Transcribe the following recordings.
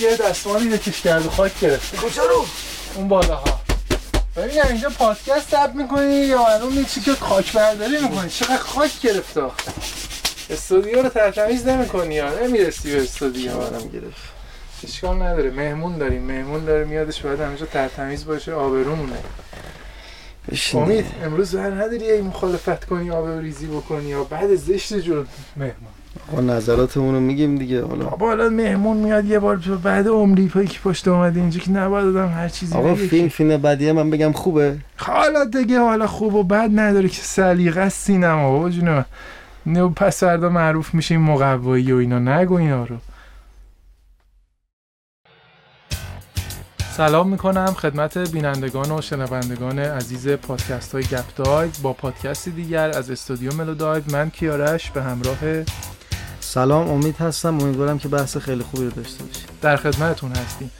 یه دستمالی یکیش کرد و خاک گرفت کجا رو؟ اون بالاها. ببین اینجا پادکست ضبط می‌کنی یا اون چی که خاک برداری می‌کنی؟ چقدر خاک گرفته آخه. استودیو رو ترتمیز نمی‌کنی یا؟ نمی‌رسی به استودیو. آدم گرفت؟ اشکال نداره. مهمون داریم. مهمون داره میادش باید همینجا ترتمیز باشه آبرومونه. امید امروز هر نداری یه مخالفت کنی آب ریزی بکنی یا بعد زشت جور مهمون. آقا نظراتمون رو میگیم دیگه حالا. بابا حالا مهمون میاد یه بار بعد عمری پایی که پشت اومده اینجا که نباید آدم هر چیزی آقا فیلم. فیلم بعدیه من بگم خوبه؟ حالا دیگه حالا خوب و بد نداره که سلیقه است سینما بابا جونم. نه پس فردا معروف میشه این مقوایی و اینا. نگو اینا رو. سلام می‌کنم خدمت بینندگان و شنوندگان عزیز پادکست های گپ دایو با پادکستی دیگر از استودیو ملو دایو من کیارش به همراه سلام امید هستم. امیدوارم که بحث خیلی خوبی رو داشته باشیم. در خدمتتون هستیم.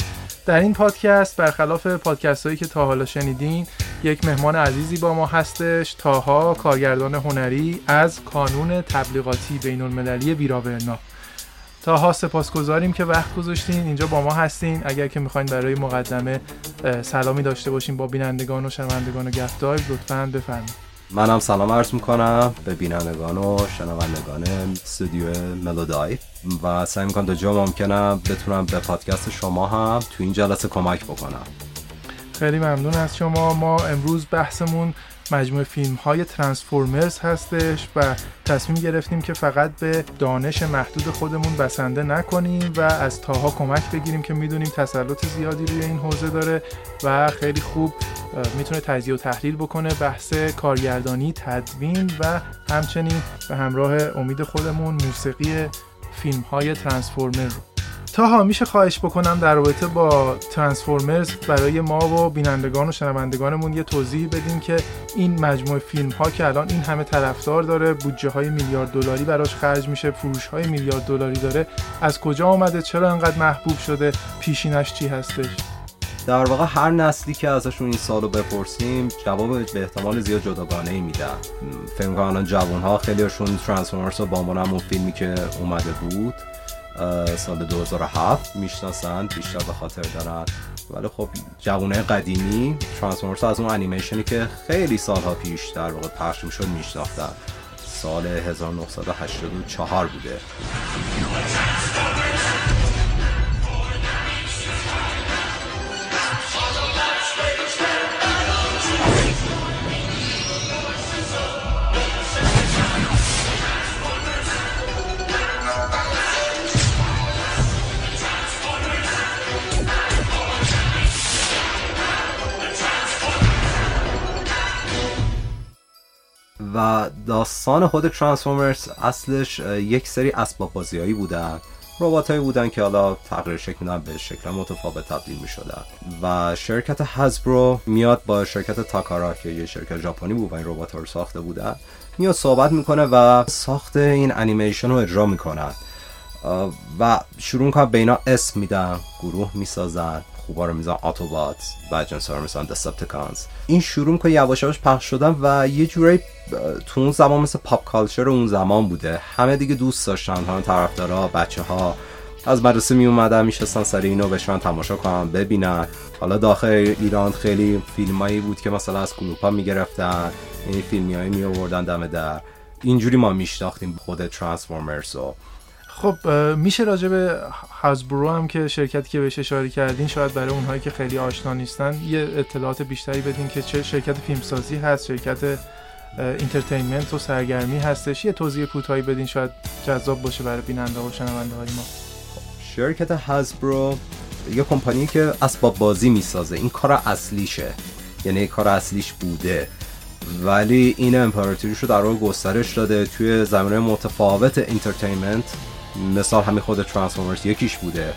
در این پادکست برخلاف پادکست هایی که تا حالا شنیدین یک مهمان عزیزی با ما هستش تاها کارگردان هنری از کانون تبلیغاتی بین المللی ویراورنا. تاها سپاسگزاریم که وقت گذاشتین. اینجا با ما هستین. اگر که می‌خواین برای مقدمه سلامی داشته باشین با بینندگان و شنوندگان و گپ دایو لطفا بفرمایید. منم سلام عرض می‌کنم به بینندگان و شنوندگان استودیو ملودای. و سعی می‌کنم تا جا ممکنم بتونم به پادکست شما هم تو این جلسه کمک بکنم. خیلی ممنون از شما. ما امروز بحثمون مجموعه فیلم های ترانسفورمرز هستش و تصمیم گرفتیم که فقط به دانش محدود خودمون بسنده نکنیم و از تاها کمک بگیریم که می‌دونیم تسلط زیادی روی این حوزه داره و خیلی خوب می‌تونه تجزیه و تحلیل بکنه بحث کارگردانی تدوین و همچنین به همراه امید خودمون موسیقی فیلم های ترانسفورمر رو. تاها میشه خواهش بکنم در رابطه با ترانسفورمرز برای ما و بینندگان و شنوندگانمون یه توضیح بدیم که این مجموعه فیلم ها که الان این همه طرفدار داره بودجه های میلیارد دلاری براش خرج میشه فروش های میلیارد دلاری داره از کجا آمده چرا انقدر محبوب شده پیشینش چی هستش؟ در واقع هر نسلی که ازشون این سالو بپرسیم جواب به احتمال زیاد جداگانه ای میدن. فکر می‌کنم الان جوان ها خیلیشون ترانسفورمرز رو با همون فیلمی که اومده بود. سال 2007 می‌شناسن بیشتر به خاطر دارن. ولی خب جوانه قدیمی ترانسفورمرز از اون انیمیشنی که خیلی سالها پیش در واقع پخش می‌شد میشناختن. سال 1984 بوده. و داستان خود ترانسفورمرز اصلش یک سری اسباب بازیایی بودن. ربات هایی بودن که حالا تغییر شکل به شکل متفاوت تبدیل می شدن و شرکت هزبرو میاد با شرکت تاکارا که یه شرکت ژاپنی بود و این ربات رو ساخته بودن میاد صحبت می‌کنه و ساخت این انیمیشن رو اجرا می‌کنن. و شروع می‌کنن به اینا اسم میدن گروه می‌سازن. خوبا رو میزن آتوبات و جنسا رو میزن دسپتیکانز این شروع می‌کنه یواش یواش پخش شدن و یه جورایی تو اون زمان مثل پاپ کالچر اون زمان بوده. همه دیگه دوست داشتن همه طرفدارا بچه ها از مدرسه می اومدن میشستن سر اینو بشن تماشا کنن ببینن. حالا داخل ایران خیلی فیلمایی بود که مثلا از کلوپا می‌گرفتن. این فیلمی هایی می آوردن دم در. اینجوری ما میشناختیم خود ترانسفورمرز رو. خب میشه راجع به Hasbro هم که شرکتی که بهش اشاره کردین شاید برای اونهایی که خیلی آشنا نیستن یه اطلاعات بیشتری بدین که چه شرکت فیلمسازی هست شرکت entertainment و سرگرمی هستش. یه توضیح کوتاهی بدین شاید جذاب باشه برای بیننده و شنونده های ما. شرکت Hasbro یه کمپانی که اسباب بازی می‌سازه. این کار اصلیشه. یعنی کار اصلیش بوده. ولی این امپراتوریش رو در واقع گسترش داده توی زمینه متفاوت entertainment مثال همین خود ترانسفورمرز یکیش بوده.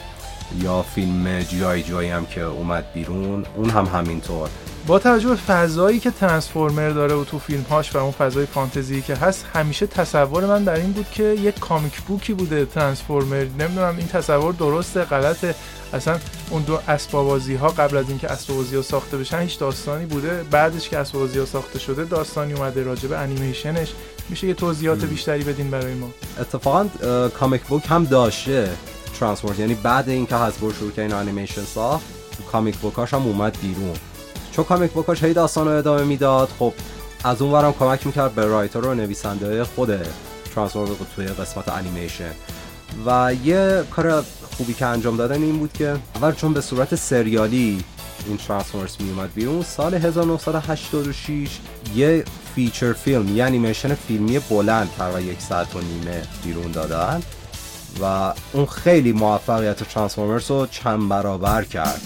یا فیلم جای هم که اومد بیرون اون هم همینطور. با توجه به فضایی که ترانسفورمر داره و تو فیلمهاش و اون فضای فانتزی که هست همیشه تصور من در این بود که یک کامیک بوکی بوده ترانسفورمر نمی‌دونم این تصور درسته غلطه. اصلا اون دو اسبابازی ها قبل از اینکه اسبابازی ها ساخته بشن هیچ داستانی بوده. بعدش که اسبابازی ها ساخته شده داستانی اومده راجع به انیمیشنش. میشه یه توضیحات بیشتری بدین برای ما. اتفاقا comic book هم داشته Transformers یعنی بعد اینکه Hasbro شروع کرد این انیمیشن ساخت comic book اش هم اومد بیرون. چون comic book اش هی داستان رو ادامه می‌داد خب از اون ورم کمک می‌کرد به writer و نویسنده خود Transformer توی قسمت انیمیشن. و یه کار خوبی که انجام دادن این بود که اول چون به صورت سریالی این Transformers می اومد بیرون سال 1986 یه feature film یه انیمیشن فیلمی بلند تقریبا یک ساعت و نیمه بیرون دادن و اون خیلی موفقیت Transformers رو چند برابر کرد.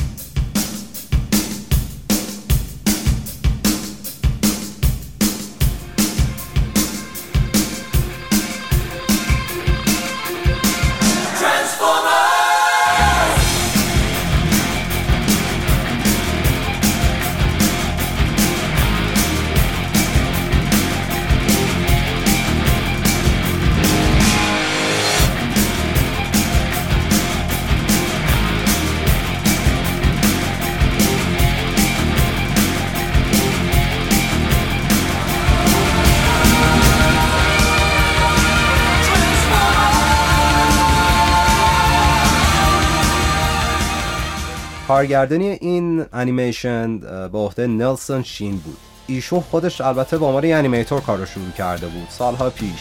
کارگردانی این انیمیشن به عهده نلسون شین بود. ایشون خودش البته به عنوان animator کار رو شروع کرده بود سالها پیش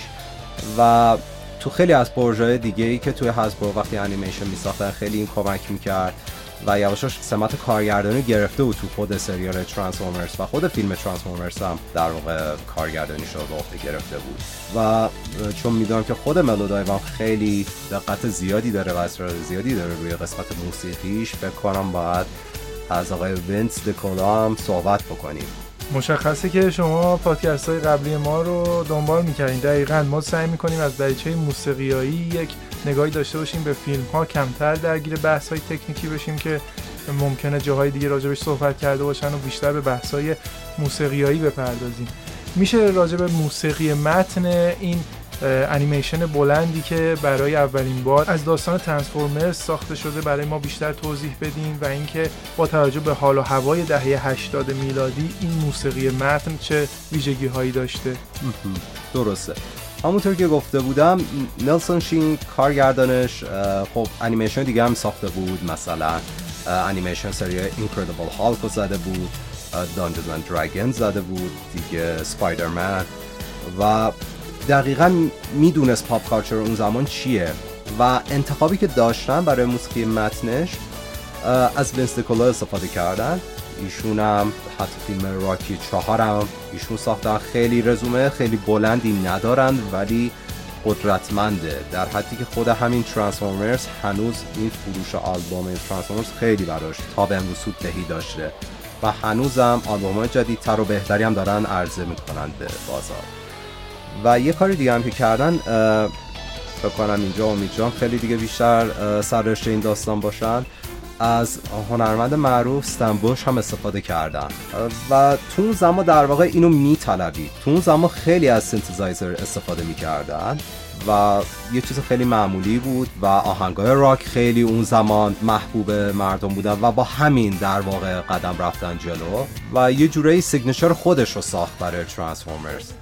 و تو خیلی از پروژه دیگه ای که توی Hasbro وقتی انیمیشن می خیلی این کمک می‌کرد. و یواش یواش سمت کارگردانی گرفته بود تو خود سریال Transformers و خود فیلم Transformers هم در واقع کارگردانی شده به گرفته بود. و چون می‌دونم که خود ملودایوان خیلی دقت زیادی داره و اصرار زیادی داره روی قسمت موسیقیش فکر کنم باید از آقای وینس دی‌کولا هم صحبت بکنیم. مشخصه که شما پادکست های قبلی ما رو دنبال می‌کردین. دقیقا ما سعی می‌کنیم از دریچه موسیقیایی یک نگاهی داشته باشیم به فیلم ها کمتر درگیر بحث های تکنیکی بشیم که ممکنه جاهای دیگه راجبش صحبت کرده باشن و بیشتر به بحث های موسیقیایی بپردازیم. میشه راجب موسیقی متن این انیمیشن بلندی که برای اولین بار از داستان ترانسفورمرز ساخته شده برای ما بیشتر توضیح بدین و اینکه با توجه به حال و هوای دهه 80 میلادی این موسیقی متن چه ویژگی هایی داشته درسته. همونطور که گفته بودم نلسون شین کارگردانش خب انیمیشن دیگه هم ساخته بود مثلا انیمیشن سری اینکردیبل هالک زده بود دانجنز اند زده بود دیگه سپایدرمن. و دقیقا می‌دونست پاپ کارچر اون زمان چیه. و انتخابی که داشتن برای موسیقی متنش از وینستکولا استفاده کردن. ایشون هم حتی فیلم راکی چهارم ایشون ساختن. خیلی رزومه خیلی بلندی ندارن ولی قدرتمنده. در حدی که خود همین ترانسفورمرز هنوز این فروش آلبوم ترانسفورمرز خیلی براش تا به امروز دهی داشته. و هنوزم آلبوم جدیدتر و بهتری هم دارن عرضه می‌کنن به بازار. و یه کاری دیگه هم که کردن فکر اینجا امید جان خیلی دیگه بیشتر سررشته این داستان باشن. از هنرمند معروف ستنبوش هم استفاده کردن. و تو اون زمان در واقع اینو میطلبید. تو اون زمان خیلی از سنتزایزر استفاده می‌کردن و یه چیز خیلی معمولی بود و آهنگای راک خیلی اون زمان محبوب مردم بودن و با همین در واقع قدم رفتن جلو. و یه جوره سیگنچر خودش رو ساخت برای ترانسفورمرز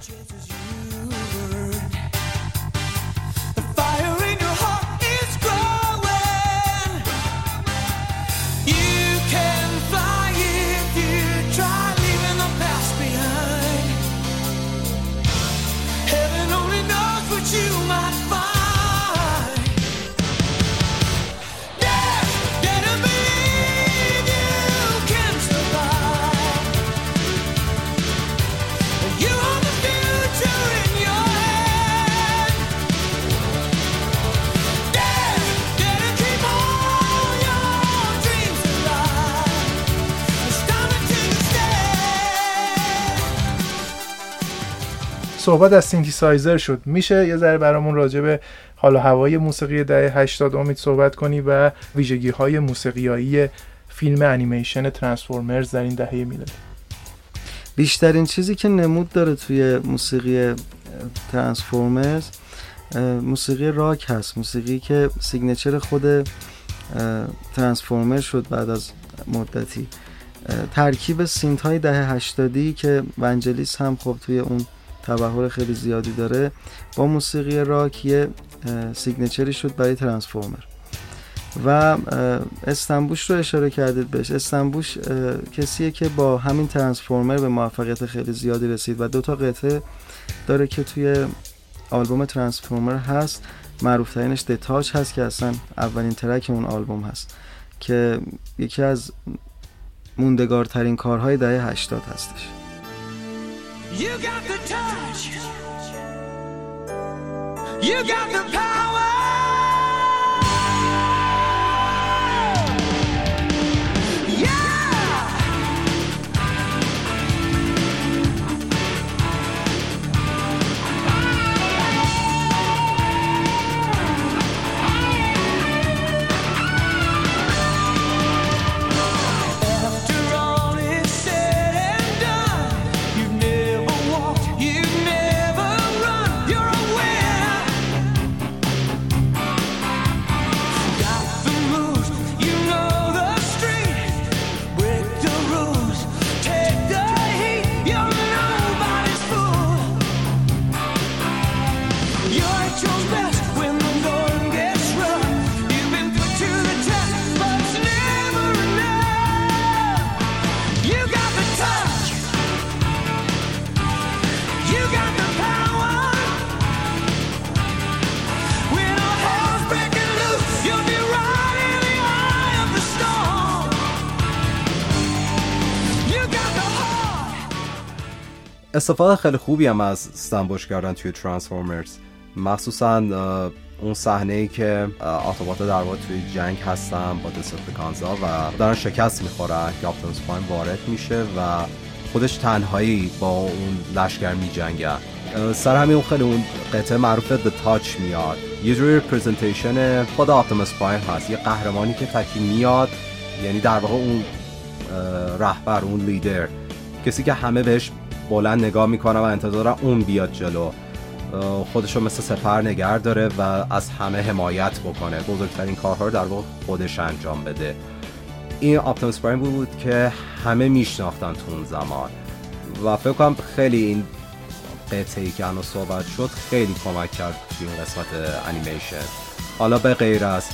صحبت از سینتیسایزر شد. میشه یه ذره برامون راجع به حال هوای موسیقی دهه 80 امید صحبت کنی و ویژگی های موسیقیایی فیلم انیمیشن ترانسفورمرز در این دهه میلادی. بیشترین چیزی که نمود داره توی موسیقی ترانسفورمرز موسیقی راک هست. موسیقی که signature خود ترانسفورمر شد بعد از مدتی. ترکیب synth های دهه 80 که ونجلیس هم خب توی اون تبهر خیلی زیادی داره. با موسیقی راک یه signature ی شد برای ترانسفورمر. و استن بوش رو اشاره کردید بهش. استن بوش کسیه که با همین ترانسفورمر به موفقیت خیلی زیادی رسید و دو تا قطعه داره که توی آلبوم ترانسفورمر هست. معروف ترینش The Touch هست که اصلا اولین track اون آلبوم هست که یکی از موندگارترین کارهای دهه 80 هستش. You got the touch. You got the power. استفاده خیلی خوبی هم از استن بوش کردن توی ترانسفورمرز. مخصوصا اون صحنه ای که آتوبات در واقع توی جنگ هستن با دسپتیکانزا و دارن شکست می‌خورن آپتیموس پرایم وارد میشه و خودش تنهایی با اون لشکر میجنگن سر همین اون خیلی اون قطعه معروف The Touch میاد. یه جوری presentation خود آپتیموس پرایم هست. یه قهرمانی که تکی میاد یعنی در واقع اون رهبر اون لیدر. کسی که همه بهش بلند نگاه می‌کنه و انتظار اون بیاد جلو. خودشو مثل سپر نگر داره و از همه حمایت بکنه. بزرگترین کارها رو در واقع خودش انجام بده. این آپتیموس پرایم بود که همه میشناختن تو اون زمان. و فکر کنم خیلی این قطعی که الان صحبت شد خیلی کمک کرد توی این قسمت انیمیشن حالا به غیر از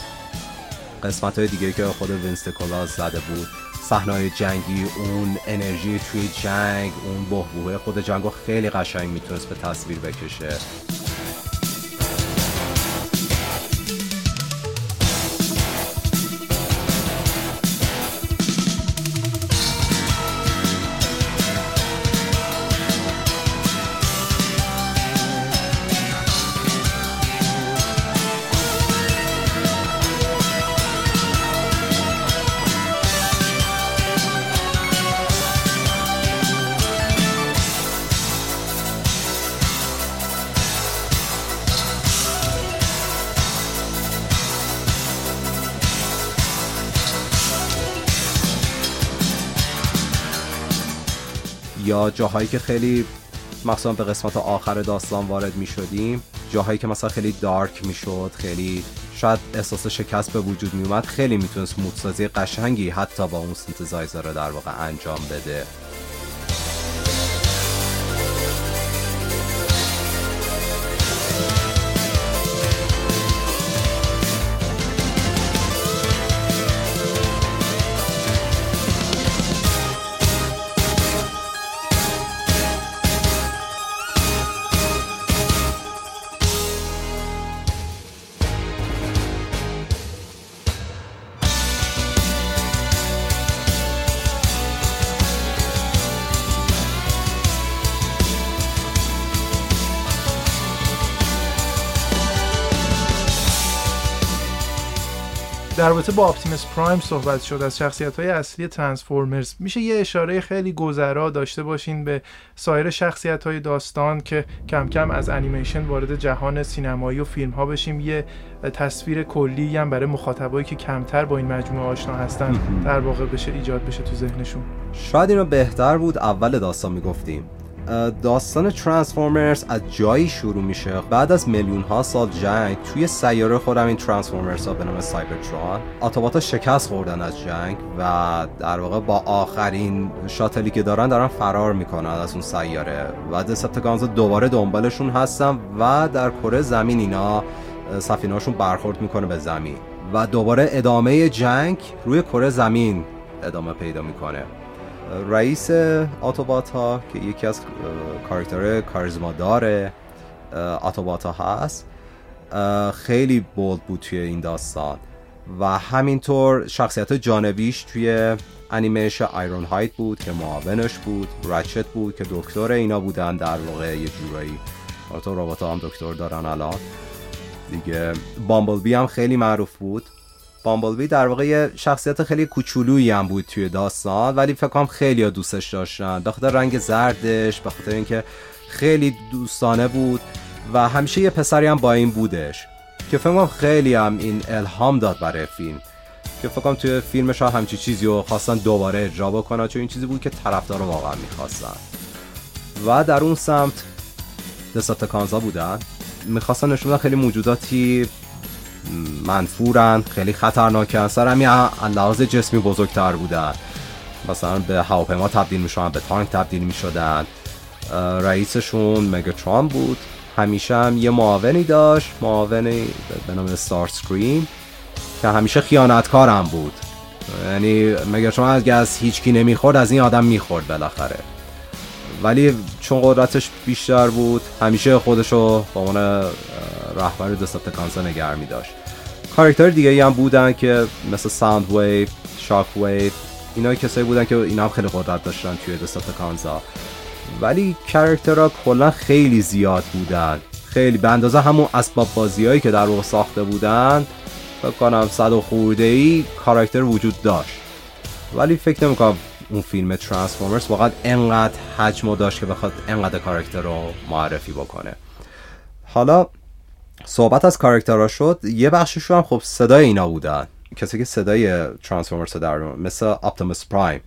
قسمت های دیگه که خود وینست کلاس زده بود صحنه جنگی اون انرژی توی جنگ اون بهبوه خود جنگ خیلی قشنگ می‌تونست به تصویر بکشه. جاهایی که خیلی مثلا به قسمت آخر داستان وارد می شدیم جاهایی که مثلا خیلی دارک می شد خیلی شاید احساس شکست به وجود می اومد خیلی می‌تونست مودسازی قشنگی حتی با اون سینتزایزر رو در واقع انجام بده. در رابطه با آپتیمس پرایم صحبت شد از شخصیت های اصلی ترانسفورمرز میشه یه اشاره خیلی گذرا داشته باشین به سایر شخصیت های داستان که کم کم از انیمیشن وارد جهان سینمایی و فیلم ها بشیم. یه تصویر کلی هم برای مخاطبایی که کمتر با این مجموعه آشنا هستن در واقع بشه ایجاد بشه تو ذهنشون. شاید اینو بهتر بود اول داستان می‌گفتیم. داستان ترانسفورمرز از جایی شروع میشه. بعد از میلیون ها سال جنگ توی سیاره خود همین ترانسفورمرز ها به نام سایبرتران اتوبات شکست خوردن از جنگ و در واقع با آخرین شاتلی که دارن دارن فرار می‌کنن از اون سیاره. و دسپتگانز دوباره دنبالشون هستن و در کره زمین اینا سفینهاشون برخورد می‌کنه به زمین. و دوباره ادامه جنگ روی کره زمین ادامه پیدا می‌کنه. رئیس آتوبات ها که یکی از کارکتر کارزما داره آتوبات ها هست خیلی بولد بود توی این داستان. و همینطور شخصیت جانبیش توی انیمیش آیرون هایت بود که معاونش بود رچت بود که دکتر اینا بودن در واقع یه جورایی. تو رابطه هم دکتر دارن الان. دیگه بامبل هم خیلی معروف بود. بامبل در واقع یه شخصیت خیلی کوچولویی هم بود توی داستان ولی فکر کنم خیلی دوستش داشتن. به خاطر رنگ زردش به خاطر اینکه خیلی دوستانه بود و همیشه یه پسری هم با این بودش که فکر خیلی هم این الهام داد برای فیلم. که فکر کنم توی فیلمش ها همچی چیزی رو خواستن دوباره اجرا بکنن چون این چیزی بود که طرفدار واقعا می‌خواستن. و در اون سمت کانزا بودن. می‌خواستن نشون خیلی موجوداتی منفورن خیلی خطرناکن. سر همین لحاظ جسمی بزرگتر بودن. مثلا به هواپیما تبدیل می‌شدن به تانک تبدیل می‌شدن. رئیسشون مگاتران بود. همیشه هم یه معاونی داشت معاونی به نام استار اسکریم که همیشه خیانتکارم بود. یعنی مگه اگه از هیچکی نمی‌خورد از این آدم می‌خورد بالاخره. ولی چون قدرتش بیشتر بود همیشه خودشو با اون رهبر دسپتیکانزا نگه می داشت. کارکتر دیگه هم بودن که مثل ساند ویو شاک ویو اینا کسایی بودن که اینا هم خیلی قدرت داشتن توی کانزا. ولی کارکترها کلا خیلی زیاد بودن. خیلی به اندازه همون اسباب بازیایی که در واقع ساخته بودن فکر کنم صد و خورده ای کاراکتر وجود داشت. ولی فکر نمی‌کنم اون فیلم ترانسفورمرز واقعا انقدر حجم داشت که بخواد انقدر کاراکتر رو معرفی بکنه. حالا صحبت از کاراکترها شد یه بخشش هم خب صدای اینا بودن. کسی که صدای ترانسفورمرز در مثل اپتیموس پرایم.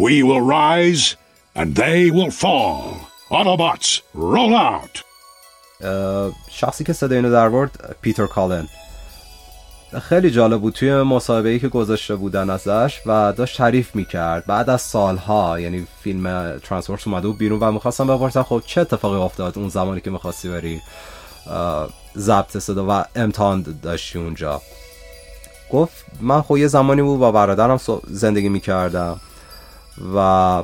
We will rise and they will fall. Autobots, roll out. شخصی که صدای اینو در ورد پیتر کالن. خیلی جالب بود توی مصاحبه‌ای که گذاشته بودن ازش و داشت تعریف می‌کرد. بعد از سالها یعنی فیلم ترانسفورمرز اومده بود بیرون و می‌خواستم بپرسم خب چه اتفاقی افتاد اون زمانی که می‌خواستی بری؟ ضبط صدا و امتحان داشتی اونجا گفت من خب یه زمانی بود با برادرم زندگی می‌کردم و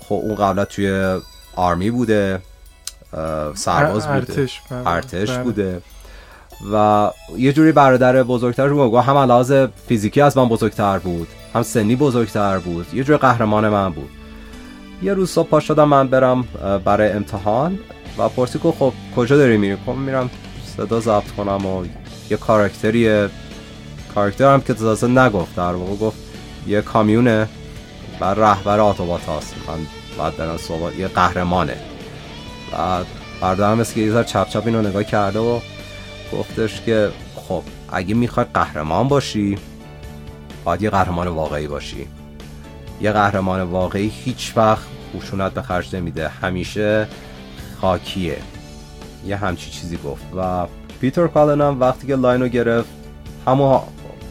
خب اون قبلا توی آرمی بوده سرباز بوده ارتش, بله. ارتش بله. بوده و یه جوری برادر بزرگتر رو هم لحاظ فیزیکی از من بزرگتر بود هم سنی بزرگتر بود یه جوری قهرمان من بود یه روز صبح پا شدم من برم برای امتحان و پرسی که خب کجا داری میری خب میرم صدا ضبط کنم و یه کاراکتری کاراکتر هم که تازه نگفت در واقع گفت یه کامیونه بر رهبر آتوبات هاست من بعد برم صحبت یه قهرمانه. بعد بردارم مثل که یه چپ چپ اینو نگاه کرده و گفتش که خب اگه می‌خوای قهرمان باشی باید یه قهرمان واقعی باشی. یه قهرمان واقعی هیچ وقت خشونت به خرج نمیده. همیشه خاکیه. یه همچی چیزی گفت. و پیتر کالن هم وقتی که لاینو گرفت همون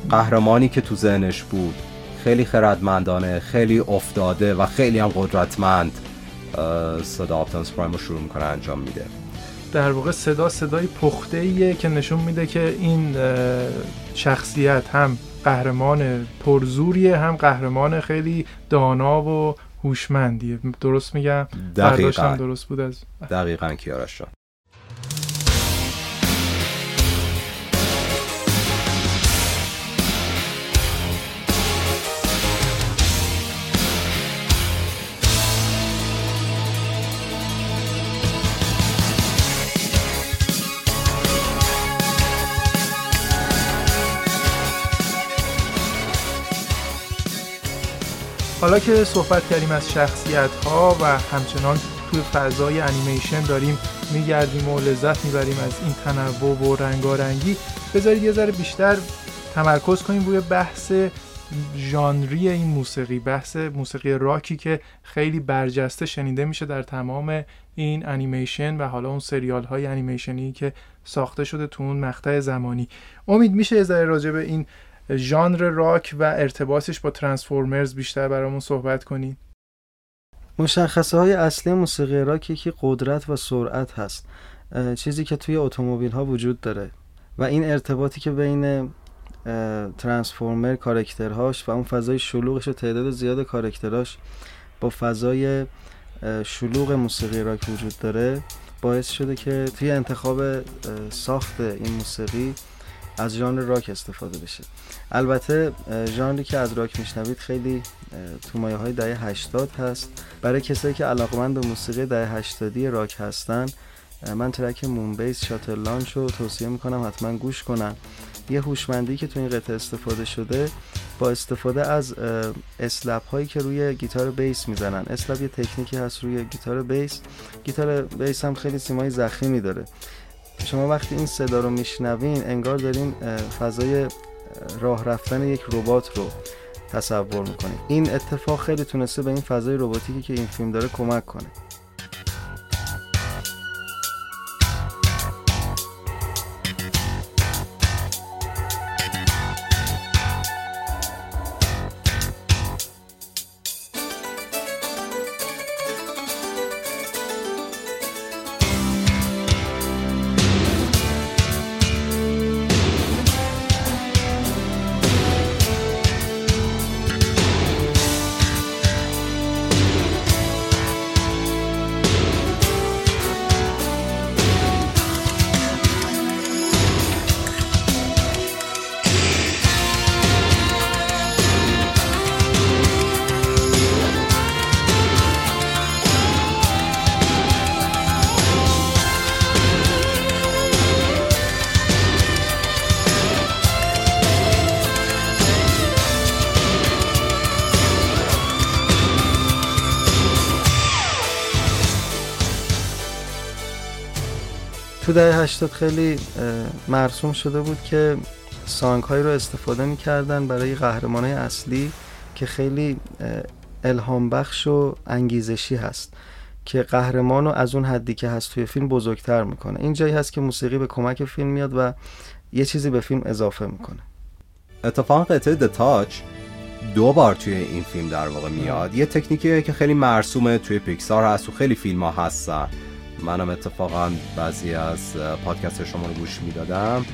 قهرمانی که تو ذهنش بود خیلی خردمندانه خیلی افتاده و خیلی هم قدرتمند صدا آپتانس پرایم رو شروع می‌کنه انجام میده. در واقع صدا صدای پخته ایه که نشون میده که این شخصیت هم قهرمان پرزوریه هم قهرمان خیلی دانا و هوشمندیه. درست میگم؟ دقیقا. درست بود از دقیقا کیارش حالا که صحبت کردیم از شخصیت ها و همچنان توی فضای انیمیشن داریم میگردیم و لذت می‌بریم از این تنوع و رنگارنگی بذارید یه ذره بیشتر تمرکز کنیم روی بحث ژانری این موسیقی بحث موسیقی راکی که خیلی برجسته شنیده میشه در تمام این انیمیشن و حالا اون سریال های انیمیشنی که ساخته شده تو اون مقطع زمانی. امید میشه یه ذره راجع به این ژانر راک و ارتباطش با ترانسفورمرز بیشتر برامون صحبت کنید مشخصه های اصلی موسیقی راک یکی قدرت و سرعت هست چیزی که توی اتومبیل ها وجود داره و این ارتباطی که بین ترانسفورمر کارکترهاش و اون فضای شلوغش و تعداد زیاد کارکترهاش با فضای شلوغ موسیقی راک وجود داره باعث شده که توی انتخاب ساخت این موسیقی از ژانر راک استفاده بشه. البته ژانری که از راک میشنوید خیلی تو مایه های دهه 80 هست. برای کسایی که علاقمند به موسیقی دهه 80 راک هستن من track Moonbase Shuttle Launch رو توصیه می‌کنم حتما گوش کنن. یه هوشمندی که تو این قطعه استفاده شده با استفاده از slap هایی که روی گیتار بیس می‌زنن. slap یه تکنیکی هست روی گیتار بیس. گیتار بیس هم خیلی سیمای زخیمی داره. شما وقتی این صدا رو میشنوین انگار دارین فضای راه رفتن یک ربات رو تصور می‌کنید این اتفاق خیلی تونسته به این فضای رباتیکی که این فیلم داره کمک کنه. تو دهه 80 خیلی مرسوم شده بود که سانگ هایی رو استفاده می‌کردن برای قهرمان اصلی که خیلی الهام بخش و انگیزشی هست که قهرمان رو از اون حدی که هست توی فیلم بزرگتر می‌کنه. این جایی هست که موسیقی به کمک فیلم میاد و یه چیزی به فیلم اضافه می‌کنه. اتفاق قطعه د تاچ دو بار توی این فیلم در واقع میاد. یه تکنیکیه که خیلی مرسومه توی پیکسار هست و خیلی فیلم ها هستن. منم اتفاقا بعضی از پادکست شما رو گوش می‌دادم.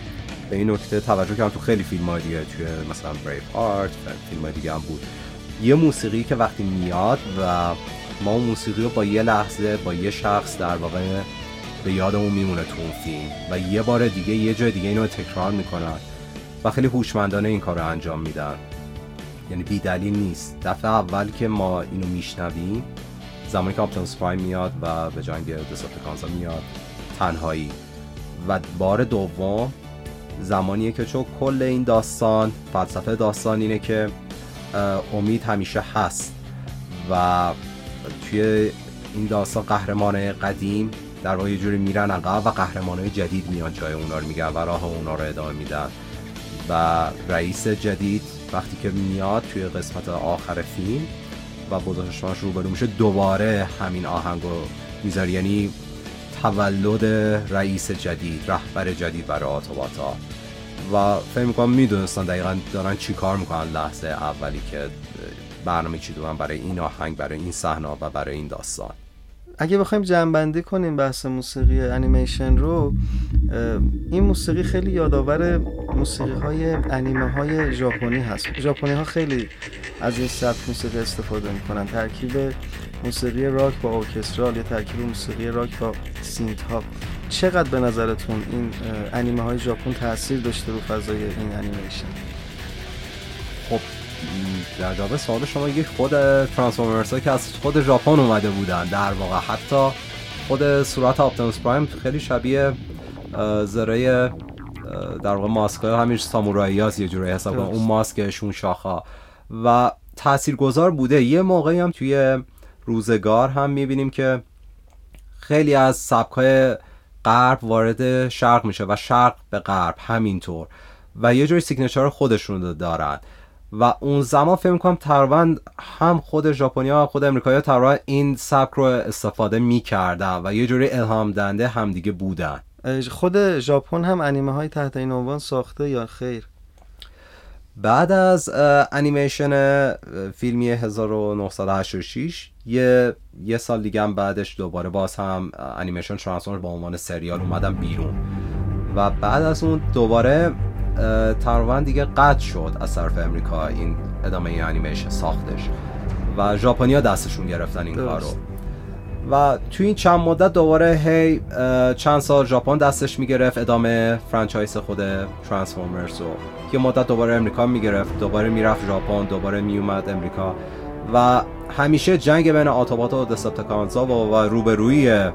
به این نکته توجه کردم تو خیلی فیلم های دیگه توی مثلا بریف آرت فیلم های دیگه هم بود. یه موسیقی که وقتی میاد و ما اون موسیقی رو با یه لحظه با یه شخص در واقع به یادمون میمونه تو اون فیلم و یه بار دیگه یه جای دیگه اینو تکرار می‌کنن و خیلی هوشمندانه این کار رو انجام میدن. یعنی بی دلیل نیست. دفعه اول که ما اینو میشنویم زمانی که آپتیموس پرایم میاد و به جنگ دسپلیکانزا میاد تنهایی. و بار دوم زمانیه که چون کل این داستان فلسفه داستان اینه که امید همیشه هست. و توی این داستان قهرمان قدیم در واقع جوری میرن عقب و قهرمان جدید میان جای اونا رو میگن و راه اونا رو ادامه میدن. و رئیس جدید وقتی که میاد توی قسمت آخر فیلم و رو روبرو میشه دوباره همین آهنگ رو می‌ذاره. یعنی تولد رئیس جدید رهبر جدید برای آتوباتا و فکر می‌کنم می‌دونستن دقیقا دارن چی کار می‌کنن لحظه اولی که برنامه چی برای این آهنگ برای این صحنه و برای این داستان. اگه بخوایم جمعبندی کنیم بحث موسیقی انیمیشن رو این موسیقی خیلی یادآور موسیقی های انیمه های ژاپنی هست. ژاپنی ها خیلی از این سبک موسیقی استفاده می‌کنن. ترکیب موسیقی راک با orchestral یا ترکیب موسیقی راک با synth ها چقدر به نظرتون این انیمه های ژاپن تاثیر داشته رو فضای این انیمیشن خب در جواب سوال شما یک خود ترانسفورمرز که از خود ژاپن اومده بودن در واقع حتی خود صورت آپتیموس پرایم خیلی شبیه زره در واقع ماسک همین سامورایی یه جوری حساب اون ماسکشون شاخا و تاثیرگذار بوده. یه موقعی هم توی روزگار هم می‌بینیم که خیلی از سبک های غرب وارد شرق میشه و شرق به غرب همینطور. و یه جوری سیگنچر خودشون دارن. و اون زمان فکر می‌کنم تقریبا هم خود ژاپنیا و خود امریکایی تقریبا این سبک رو استفاده می‌کردن و یه جوری الهام دنده همدیگه بودن. خود ژاپن هم انیمه های تحت این عنوان ساخته یا خیر؟ بعد از انیمیشن فیلمی 1986 یه یه سال دیگه هم بعدش دوباره باز هم انیمیشن ترانسفورمر با عنوان سریال اومدم بیرون. و بعد از اون دوباره تقریبا دیگه قطع شد از طرف امریکا این ادامه این انیمیشن ساختش و ژاپنیا دستشون گرفتن این کارو. و توی این چند مدت دوباره هی چند سال ژاپن دستش می‌گرفت ادامه franchise خود ترانسفورمرز رو. یه مدت دوباره امریکا می‌گرفت دوباره می‌رفت ژاپن دوباره میومد امریکا. و همیشه جنگ بین آتوبات و دسپتیکانزا و, و روبروی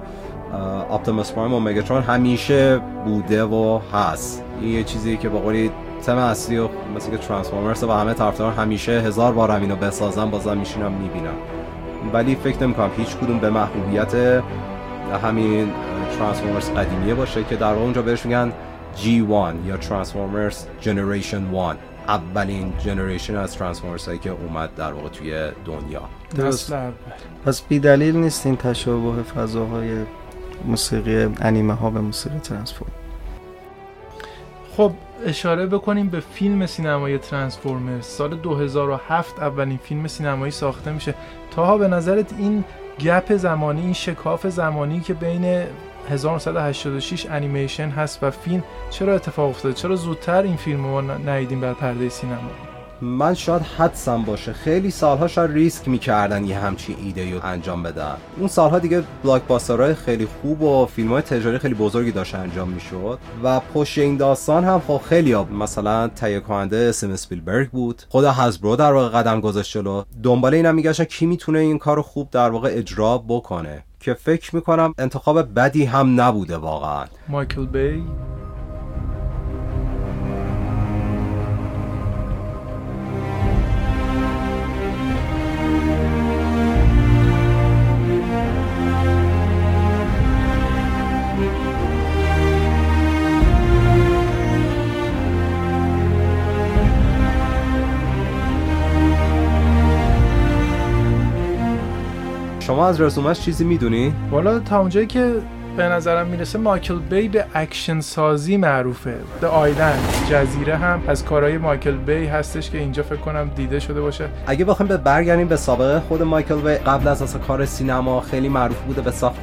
آپتیموس پرایم و مگاترون همیشه بوده و هست. این یه چیزی که به قولی تم اصلی و مثل که ترانسفورمرز و همه طرفدار همیشه هزار بار همینو بسازن بازم میشینم می‌بینم ولی فکر نمی‌کنم هیچ کدوم به محبوبیت همین ترانسفورمرز قدیمیه باشه که در واقع اونجا بهش میگن G1 یا ترانسفورمرز Generation 1 اولین generation از ترانسفورمرز هایی که اومد در واقع توی دنیا. درست. پس بی دلیل نیست این تشابه فضاهای موسیقی انیمه ها به موسیقی ترانسفورم. خب اشاره بکنیم به فیلم سینمایی ترانسفورمرز سال 2007 اولین فیلم سینمایی ساخته میشه. تاها به نظرت این گپ زمانی این شکاف زمانی که بین 1986 انیمیشن هست و فیلم چرا اتفاق افتاده چرا زودتر این فیلم رو ندیدیم بر پرده سینما؟ من شاید حدسم باشه. خیلی سالها شاید ریسک می‌کردن یه همچین ایده رو انجام بدن. اون سالها دیگه بلاکباسترهای خیلی خوب و فیلم های تجاری خیلی بزرگی داشت انجام می‌شد. و پشت این داستان هم خب خیلی ها. مثلا تهیه کننده سیم اسپیلبرگ بود. خود هزبرو در واقع قدم گذاشت جلو. دنبال اینم میگشتن کی می‌تونه این کار خوب در واقع اجرا بکنه. که فکر می‌کنم انتخاب بدی هم نبوده واقعا. مایکل بی شما از رزومش چیزی می‌دونی؟ والا تا اونجایی که به نظرم می‌رسه مایکل بی به اکشن سازی معروفه. The Island جزیره هم از کارهای مایکل بی هستش که اینجا فکر کنم دیده شده باشه. اگه بخوایم به برگردیم به سابقه خود مایکل بی قبل از اصلا کار سینما خیلی معروف بوده به ساخت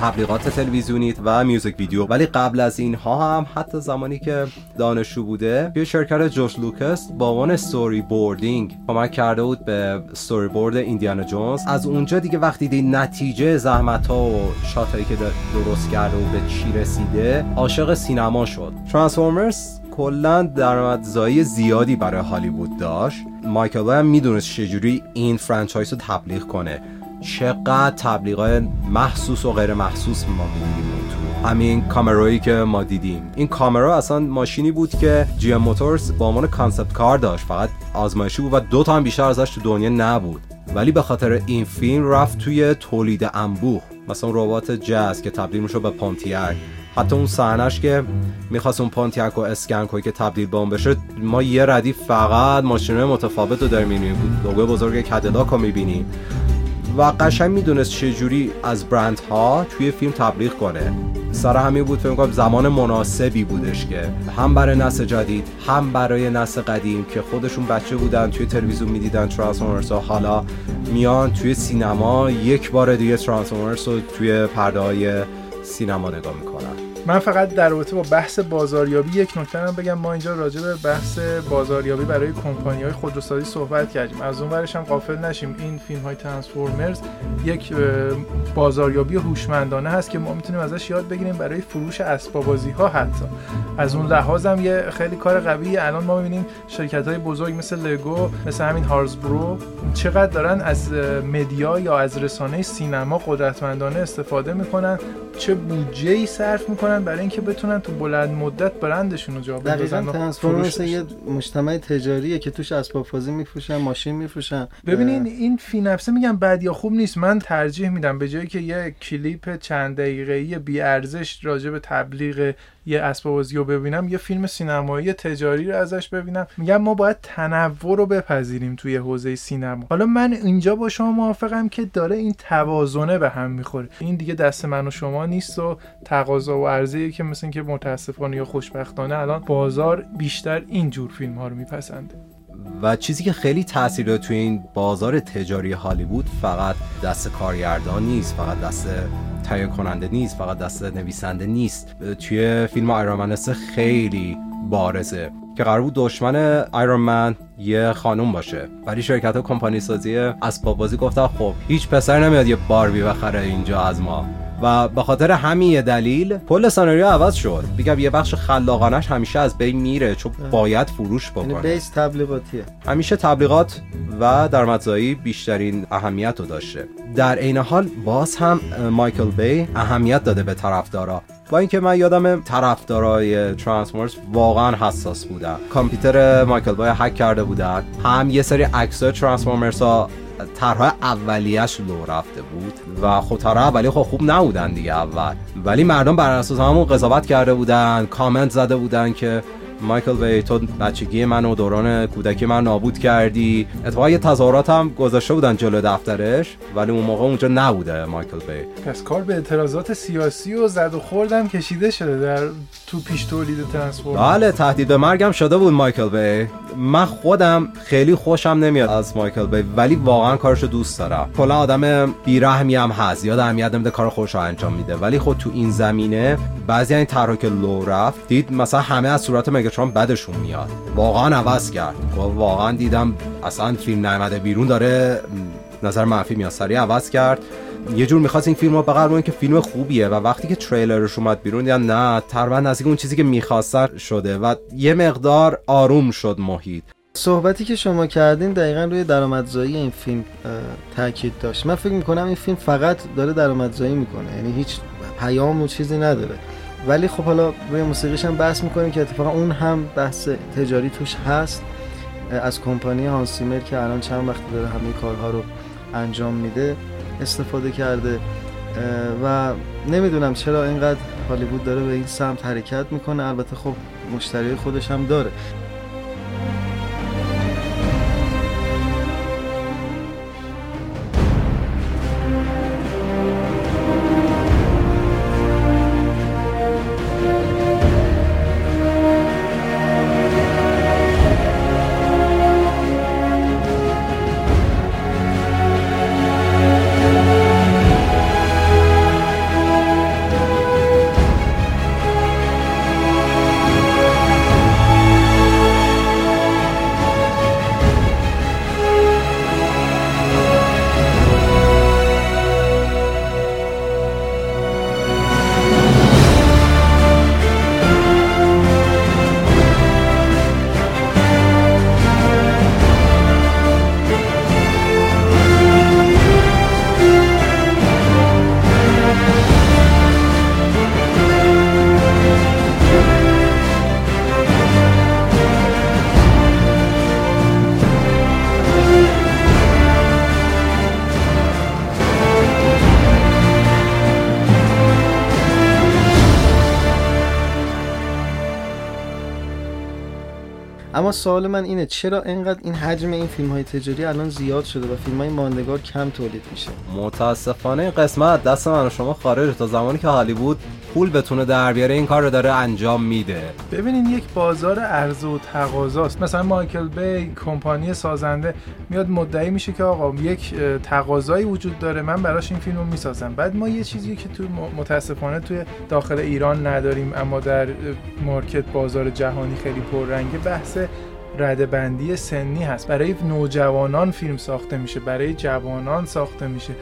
تبلیغات تلویزیونی و music video. ولی قبل از اینها هم حتی زمانی که دانشجو بوده توی شرکت جورج لوکاس با عنوان storyboarding کمک کرده بود به استوری بورد ایندیانا جونز. از اونجا دیگه وقتی دید نتیجه زحمت ها و شاتایی که درست درست کرده و به چی رسیده عاشق سینما شد. ترانسفورمرز کلا درآمدزایی زیادی برای هالیوود داشت. مایکل هم می‌دونست چجوری این franchise رو تبلیغ کنه. چقدر تبلیغات محسوس و غیر محسوس ما می‌دیدیم تو. همین کامرایی که ما دیدیم. این کامرا اصلا ماشینی بود که جی موتورز با عنوان concept car داشت. فقط آزمایشی بود و دو تا هم بیشتر ازش تو دنیا نبود. ولی به خاطر این فیلم رفت توی تولید انبوه. مثلا ربات جاز که تبدیل میشه به پونتیاک حتی اون صحنه‌ش که می‌خواست اون پونتیاک رو اسکن کنه که تبدیل به اون بشه ما یه ردیف فقط ماشینه متفاوت رو داریم می‌بینیم. لوگو بزرگ کادیلاک رو می‌بینیم. و قشنگ می‌دونست چجوری از برند ها توی فیلم تبلیغ کنه. سر همین بود فکر کنم زمان مناسبی بودش که هم برای نسل جدید هم برای نسل قدیم که خودشون بچه بودن توی تلویزیون می‌دیدن ترانسفورمرز حالا میان توی سینما یک بار دیگه ترانسفورمرز رو توی پرده های سینما نگاه می‌کنن. من فقط در رابطه با بحث بازاریابی یک نکته هم بگم. ما اینجا راجع به بحث بازاریابی برای کمپانی های خودروسازی صحبت کردیم. از اون ورش هم غافل نشیم. این فیلم های ترانسفورمرز یک بازاریابی هوشمندانه هست که ما می‌تونیم ازش یاد بگیریم برای فروش اسباب بازی ها حتی. از اون لحاظ هم یه خیلی کار قوی الان ما می‌بینیم شرکت های بزرگ مثل لگو مثل همین هارزبرو چقدر دارن از media یا از رسانه سینما قدرتمندانه استفاده می‌کنن. چه بودجه ای صرف می‌کنن برای اینکه بتونن تو بلند مدت برندشون رو جا بندازن ترانسفورمرز یه مجتمع تجاریه که توش اسباب بازی میفروشن ماشین میفروشن. ببینین این فی نفسه میگم بد یا خوب نیست. من ترجیح میدم به جایی که یه کلیپ چند دقیقه‌ای بی ارزش راجع به تبلیغ یه اسباب رو ببینم یه فیلم سینمایی تجاری رو ازش ببینم. میگم ما باید تنوع رو بپذیریم توی حوزه سینما. حالا من اینجا با شما موافقم که داره این توازنه به هم می‌خوره. این دیگه دست من و شما نیست و تقاضا و عرضه که مثل که متاسفانه یا خوشبختانه الان بازار بیشتر این جور فیلم ها رو میپسنده. و چیزی که خیلی تاثیر داره توی این بازار تجاری هالیوود فقط دست کارگردان نیست فقط دست تهیه کننده نیست فقط دست نویسنده نیست. توی فیلم آیرامنس خیلی بارزه که قرار بود دشمن آیرون من یه خانوم باشه. ولی شرکت ها کمپانی سازی اسباب بازی گفتن خب هیچ پسر نمیاد یه باربی بخره اینجا از ما. و به خاطر همین دلیل کل سناریو عوض شد. میگم یه بخش خلاقانش همیشه از بین میره چون باید فروش یعنی بکنه. بیس تبلیغاتیه. همیشه تبلیغات و درآمدزایی بیشترین اهمیت رو داشته. در عین حال باز هم مایکل بی اهمیت داده به طرفدارا. با اینکه من یادم طرفدارای ترانسفورمرز واقعا حساس بودن. کامپیوتر مایکل بای هک کرده بودن. هم یه سری عکسای ترانسفورمرز ها طرح اولیش لو رفته بود و خب طرح اولی خب خوب نبودن دیگه اول. ولی مردم بر اساس همون قضاوت کرده بودن کامنت زده بودن که مایکل بی تو بچگی من و دوران کودکی من نابود کردی. اتفاقا یه تظاهرات هم گذاشته بودن جلو دفترش ولی اون موقع اونجا نبوده مایکل بی پس کار به اعتراضات سیاسی و زد و خوردم کشیده شده در تو پیش تولید ترانسفورمر بله تهدید به مرگم شده بود مایکل بی من خودم خیلی خوشم نمیاد از مایکل بی ولی واقعا کارشو دوست دارم. کلا آدم بیرحمی هم هست یاد اهمیت نمیده کار خودش رو انجام میده. ولی خود تو این زمینه بعضی این طرح که لو رفت دید مثلا همه از صورت مگاترون بدشون میاد. واقعا عوض کرد. واقعا دیدم اصلا فیلم نیامده بیرون داره نظر منفی میاد. سریع عوض کرد. یه جور می‌خواست این فیلم رو بقربونه که فیلم خوبیه و وقتی که تریلرش اومد بیرون دیدن نه تقریبا نزدیک اون چیزی که می‌خواستن شده و یه مقدار آروم شد محیط. صحبتی که شما کردین دقیقا روی درآمدزایی این فیلم تاکید داشت. من فکر می‌کنم این فیلم فقط داره درآمدزایی می‌کنه. یعنی هیچ پیام و چیزی نداره. ولی خب حالا روی موسیقیش هم بحث می‌کنیم که اتفاقا اون هم بحث تجاری توش هست. از کمپانی هانسیمر که الان چند وقت داره همه کارها رو انجام میده استفاده کرده. و نمی‌دونم چرا اینقدر هالیوود داره به این سمت حرکت می‌کنه. البته خب مشتری خودش هم داره. اما سوال من اینه چرا اینقدر این حجم این فیلم های تجاری الان زیاد شده و فیلم های ماندگار کم تولید میشه؟ متاسفانه این قسمت دست من و شما خارج تا زمانی که هالیوود پول بتونه در بیاره این کار رو داره انجام میده. ببینین یک بازار عرضه و تقاضاست مثلا مایکل بی کمپانی سازنده میاد مدعی میشه که آقا یک تقاضایی وجود داره من براش این فیلم رو می‌سازم. بعد ما یه چیزی که تو متاسفانه توی داخل ایران نداریم اما در مارکت بازار جهانی خیلی پررنگه بحث رده بندی سنی هست. برای نوجوانان فیلم ساخته میشه برای جوانان ساخته میشه.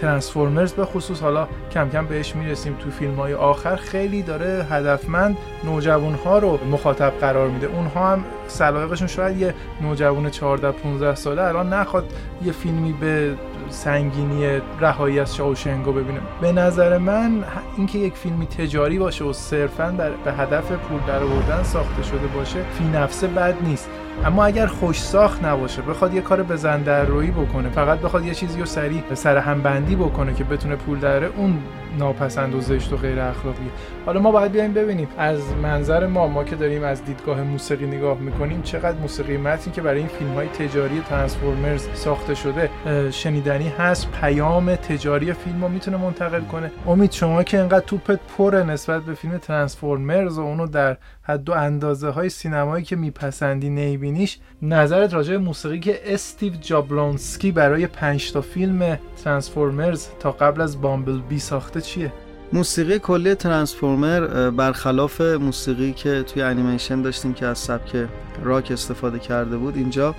ترانسفورمرز به خصوص حالا کم کم بهش می‌رسیم تو فیلم های آخر خیلی داره هدفمند نوجوان ها رو مخاطب قرار میده. اونها هم سلایقشون شاید یه نوجوان 14 15 ساله الان نخواد یه فیلمی به سنگینی رهایی از شاوشنگو ببینه. به نظر من اینکه یک فیلمی تجاری باشه و صرفا به هدف پول درآوردن ساخته شده باشه فی نفسه بد نیست. اما اگر خوش ساخت نباشه بخواد یه کار بزن در روی بکنه فقط بخواد یه چیزی رو سریع سر هم بندی بکنه که بتونه پول داره اون ناپسند و زشت و غیر اخلاقیه حالا ما باید بیایم ببینیم از منظر ما ما که داریم از دیدگاه موسیقی نگاه می‌کنیم چقدر موسیقی متنی که برای این فیلم های تجاری ترانسفورمرز ساخته شده شنیدنی هست پیام تجاری فیلم رو می‌تونه منتقل کنه. امید شما که انقدر توپت پره نسبت به فیلم ترانسفورمرز و اونو در حد و اندازه های سینمایی که میپسندی نمی‌بینیش نظرت راجع موسیقی که استیو جابلونسکی برای پنج تا فیلم ترانسفورمرز تا قبل از بامبل بی ساخته چیه؟ موسیقی کلی ترانسفورمر برخلاف موسیقی که توی انیمیشن داشتیم که از سبک راک استفاده کرده بود اینجا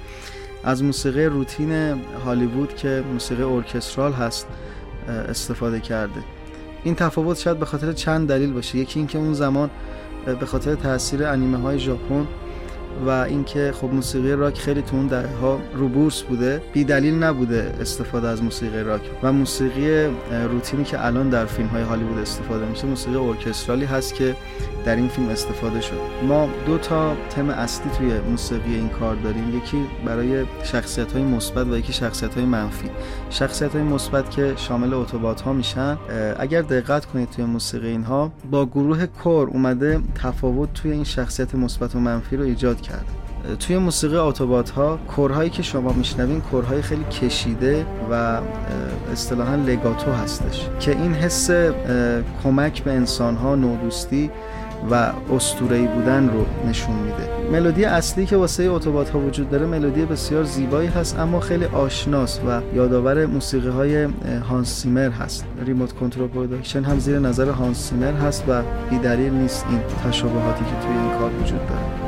از موسیقی روتین هالیوود که موسیقی ارکسترال هست استفاده کرده این تفاوت شاید به خاطر چند دلیل باشه یکی اینکه اون زمان به خاطر تاثیر انیمه های ژاپن و اینکه خب موسیقی راک خیلی تو اون دهه ها رو بورس بوده. بی دلیل نبوده استفاده از موسیقی راک و موسیقی روتینی که الان در فیلم های هالیوود استفاده میشه موسیقی ارکسترالی هست که در این فیلم استفاده شد. ما دو تا تم اصلی توی موسیقی این کار داریم. یکی برای شخصیت های مثبت و یکی شخصیت های منفی. شخصیت های مثبت که شامل اتوبات ها میشن اگر دقت کنید توی موسیقی اینها با گروه کور اومده تفاوت توی این شخصیت مثبت و منفی رو ایجاد کرد توی موسیقی اتوبات ها کورهایی که شما میشنوین کورهای خیلی کشیده و اصطلاحا لگاتو هستش که این حس کمک به انسان ها نوع‌دوستی و اسطوره‌ای بودن رو نشون میده. ملودی اصلی که واسه اتوبات ها وجود داره ملودی بسیار زیبایی هست اما خیلی آشناست و یادآور موسیقی های هانس زیمر هست. ریموت کنترل پروداکشن هم زیر نظر هانس زیمر هست و بیدلیل نیست این تشابهاتی که توی این کار وجود داره.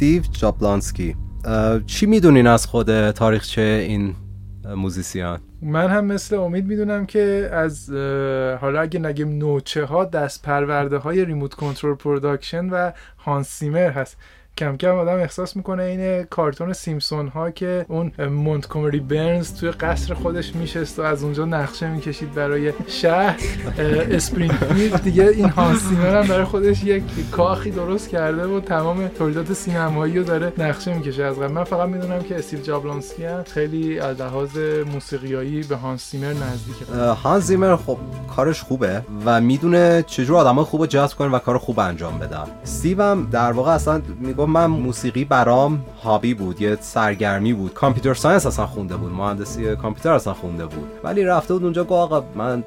استیو جابلانسکی. چی می‌دونین از خود تاریخچه این موزیسیان؟ من هم مثل امید می‌دونم که از حالا اگه نگیم نوچه ها دست پرورده های ریموت کنترل پروداکشن و هانس زیمر هست. کم کم آدم احساس می‌کنه این کارتون سیمپسون ها که اون مونتکومری برنز توی قصر خودش میشست و از اونجا نقشه می‌کشید برای شهر. اسپرینگفیلد دیگه این هانس زیمر هم برای خودش یک کاخی درست کرده و تمام تولیدات سینمایی رو داره نقشه می‌کشه. از قبل من فقط می‌دونم که استیو جابلونسکی هم خیلی از لحاظ موسیقیایی به هانس زیمر نزدیکه. هانس زیمر خب کارش خوبه و می‌دونه چجور آدم خوب جذب کنه و کار خوب انجام بدن. استیو هم در واقع اصلا میگم من موسیقی برام hobby بود یه سرگرمی بود. computer science اصلا خونده بود. مهندسی کامپیوتر اصلا خونده بود. ولی رفته بود اونجا گفت آقا من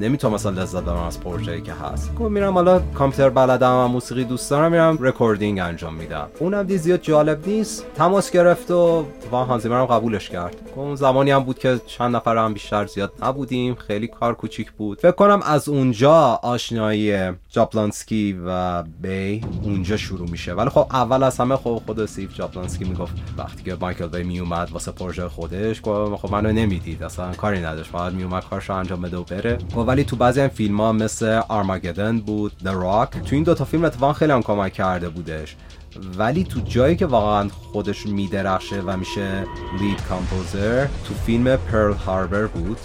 نمی‌تونم مثلا لذت ببرم از پروژه‌ای که هست. گفت میرم حالا کامپیوتر بلدم و موسیقی دوست دارم میرم recording انجام میدم. اونم دید زیاد جالب نیست. تماس گرفت و وان هانس زیمر هم قبولش کرد. اون زمانی هم بود که چند نفر هم بیشتر زیاد نبودیم. خیلی کار کوچیک بود. فکر کنم از اونجا آشنایی جابلانسکی و بی اونجا شروع میشه. ولی خب اول از همه خب خود استیو جابلانسکی می‌گفت وقتی که مایکل بی میومد واسه پروژه خودش خب منو نمی‌دید اصلا کاری نداشت. فقط میومد کارشو انجام بده و بره. ولی تو بعضی این فیلم ها مثل آرماگدن بود The Rock تو این دوتا فیلم اتفاقا خیلی هم کمک کرده بودش. ولی تو جایی که واقعا خودش میدرخشه و میشه lead composer تو فیلم پرل هاربر بود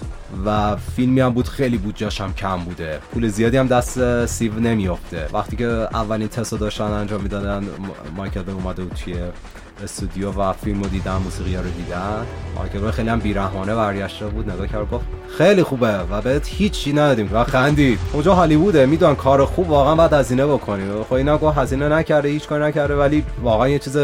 و فیلمی هم بود خیلی بود جاشم کم بوده. پول زیادی هم دست استیو نمیافته. وقتی که اولین تست داشتن انجام می‌دادن مایکل اومده بود توی استودیو و فیلمو دیدم موسیقی رو دیدم. مایکل خیلی هم بیرحمانه برگشته بود نگاه کرد گفت خیلی خوبه و بهت هیچی ندادیم و خندید. اونجا هالیووده می‌دونن کار خوب واقعا باید هزینه بکنیم خب اینا گفت هزینه نکرده هیچ کاری نکرده ولی واقعا یه چیز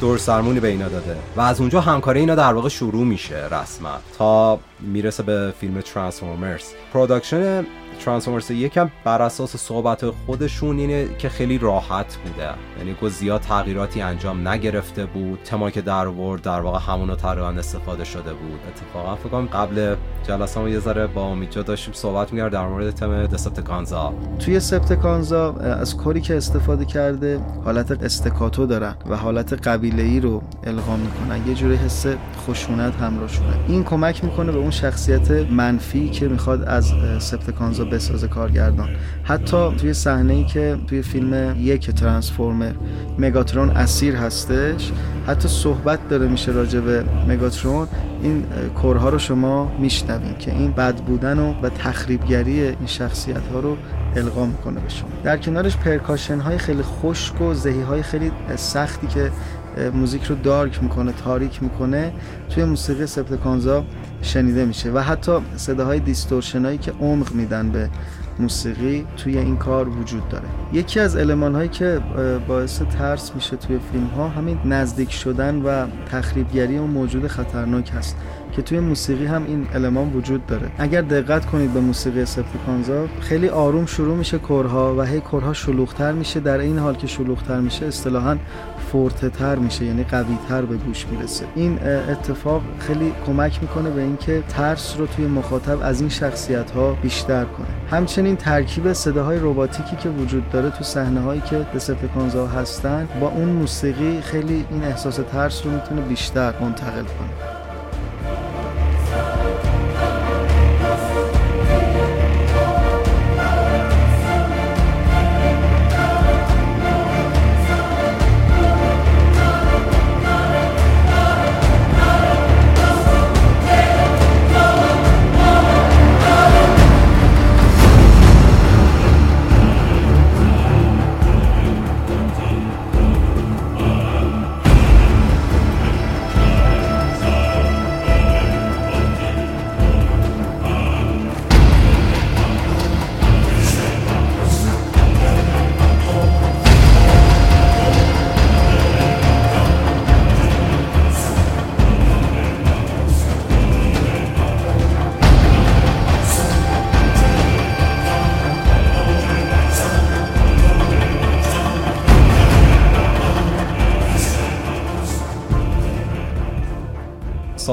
دور سرمونی به اینا داده. و از اونجا همکاری اینا در واقع شروع میشه رسما. تا می‌رسه به فیلم ترانسفورمرز پروداکشن ترانسفورمرز یکم بر اساس صحبت خودشون اینه که خیلی راحت بوده. یعنی گو زیاد تغییراتی انجام نگرفته بود. تما که در ورد در واقع همونو تقریبا استفاده شده بود. اتفاقا فکر کنم قبل جلسه یه ذره با امیدجا داشتیم صحبت می‌کرد در مورد تم دسپتکانزا توی سپتکانزا از کاری که استفاده کرده حالت استکاتو دارن و حالت قبیله ای رو القا می‌کنن. یه جوری حس خشونت همراهشونه. این کمک می‌کنه به شخصیت منفی که می‌خواد از سپتکانزا بسازه کارگردان. حتی توی صحنه ای که توی فیلم یک ترانسفورمر مگاترون اسیر هستش حتی صحبت داره میشه راجع به مگاترون این کورها رو شما میشنوین که این بد بودن و, و تخریبگری این شخصیت ها رو القا می‌کنه به شما. در کنارش پرکاشن های خیلی خشک و زهی های خیلی سختی که موزیک رو دارک می‌کنه تاریک می‌کنه توی موسیقی سپتکانزا شنیده میشه و حتی صداهای دیستورشن هایی که عمق میدن به موسیقی توی این کار وجود داره. یکی از علمان هایی که باعث ترس میشه توی فیلم ها همین نزدیک شدن و تخریبگری اون موجود خطرناک هست. که توی موسیقی هم این المان وجود داره. اگر دقت کنید به موسیقی سپتیکانزا خیلی آروم شروع میشه کرها و هی کرها شلوغتر میشه. در این حال که شلوغتر میشه اصطلاحا فورته تر میشه یعنی قوی تر به گوش می‌رسه. این اتفاق خیلی کمک می‌کنه به اینکه ترس رو توی مخاطب از این شخصیت ها بیشتر کنه. همچنین ترکیب صداهای رباتیکی که وجود داره تو صحنه هایی که دسپتیکانزا هستن با اون موسیقی خیلی این احساس ترس رو می‌تونه بیشتر منتقل کنه.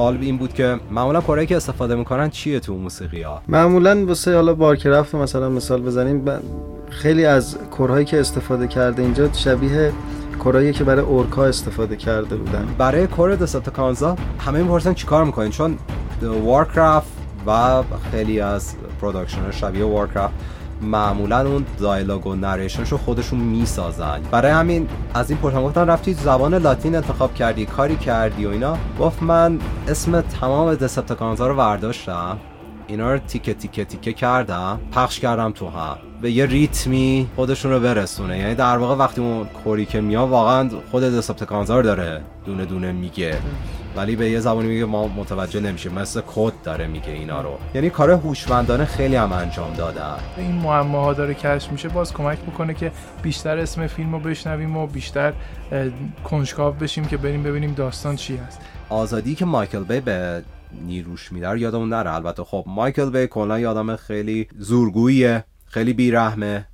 سوال این بود که معمولا کارهایی که استفاده می‌کنن چیه تو موسیقی ها؟ معمولا واسه حالا بارکرافت مثلا مثال بزنیم خیلی از کورهایی که استفاده کرده اینجا شبیه کورایی که برای اورکا استفاده کرده بودن. برای کور کانزا همه می‌پرسن چیکار می‌کنین؟ چون وارکرافت و خیلی از پروداکشن شبیه وارکرافت معمولا اون دایلاگ و نریشنش رو خودشون می‌سازن. برای همین از این پرسان گفتن رفتی زبان لاتین انتخاب کردی کاری کردی و اینا؟ گفت من اسم تمام دسپتکانزا رو برداشتم. اینا رو تیکه تیکه تیکه کردم پخش کردم تو هم. به یه ریتمی خودشون رو برسونه. یعنی در واقع وقتی اون کوری که میاد واقعا خود دسپتکانزا رو داره دونه دونه میگه. ولی به یه زبانی میگه ما متوجه نمیشه مثل کد داره میگه اینا رو. یعنی کار هوشمندانه خیلی هم انجام داده این معماها داره کشف میشه. باز کمک می‌کنه که بیشتر اسم فیلم رو بشنویم و بیشتر کنجکاو بشیم که بریم ببینیم داستان چی هست. آزادی که مایکل بی به نیروش میدار یادمون نره. البته خب مایکل بی کلا یادم خیلی زورگوییه خیلی بیرحمه.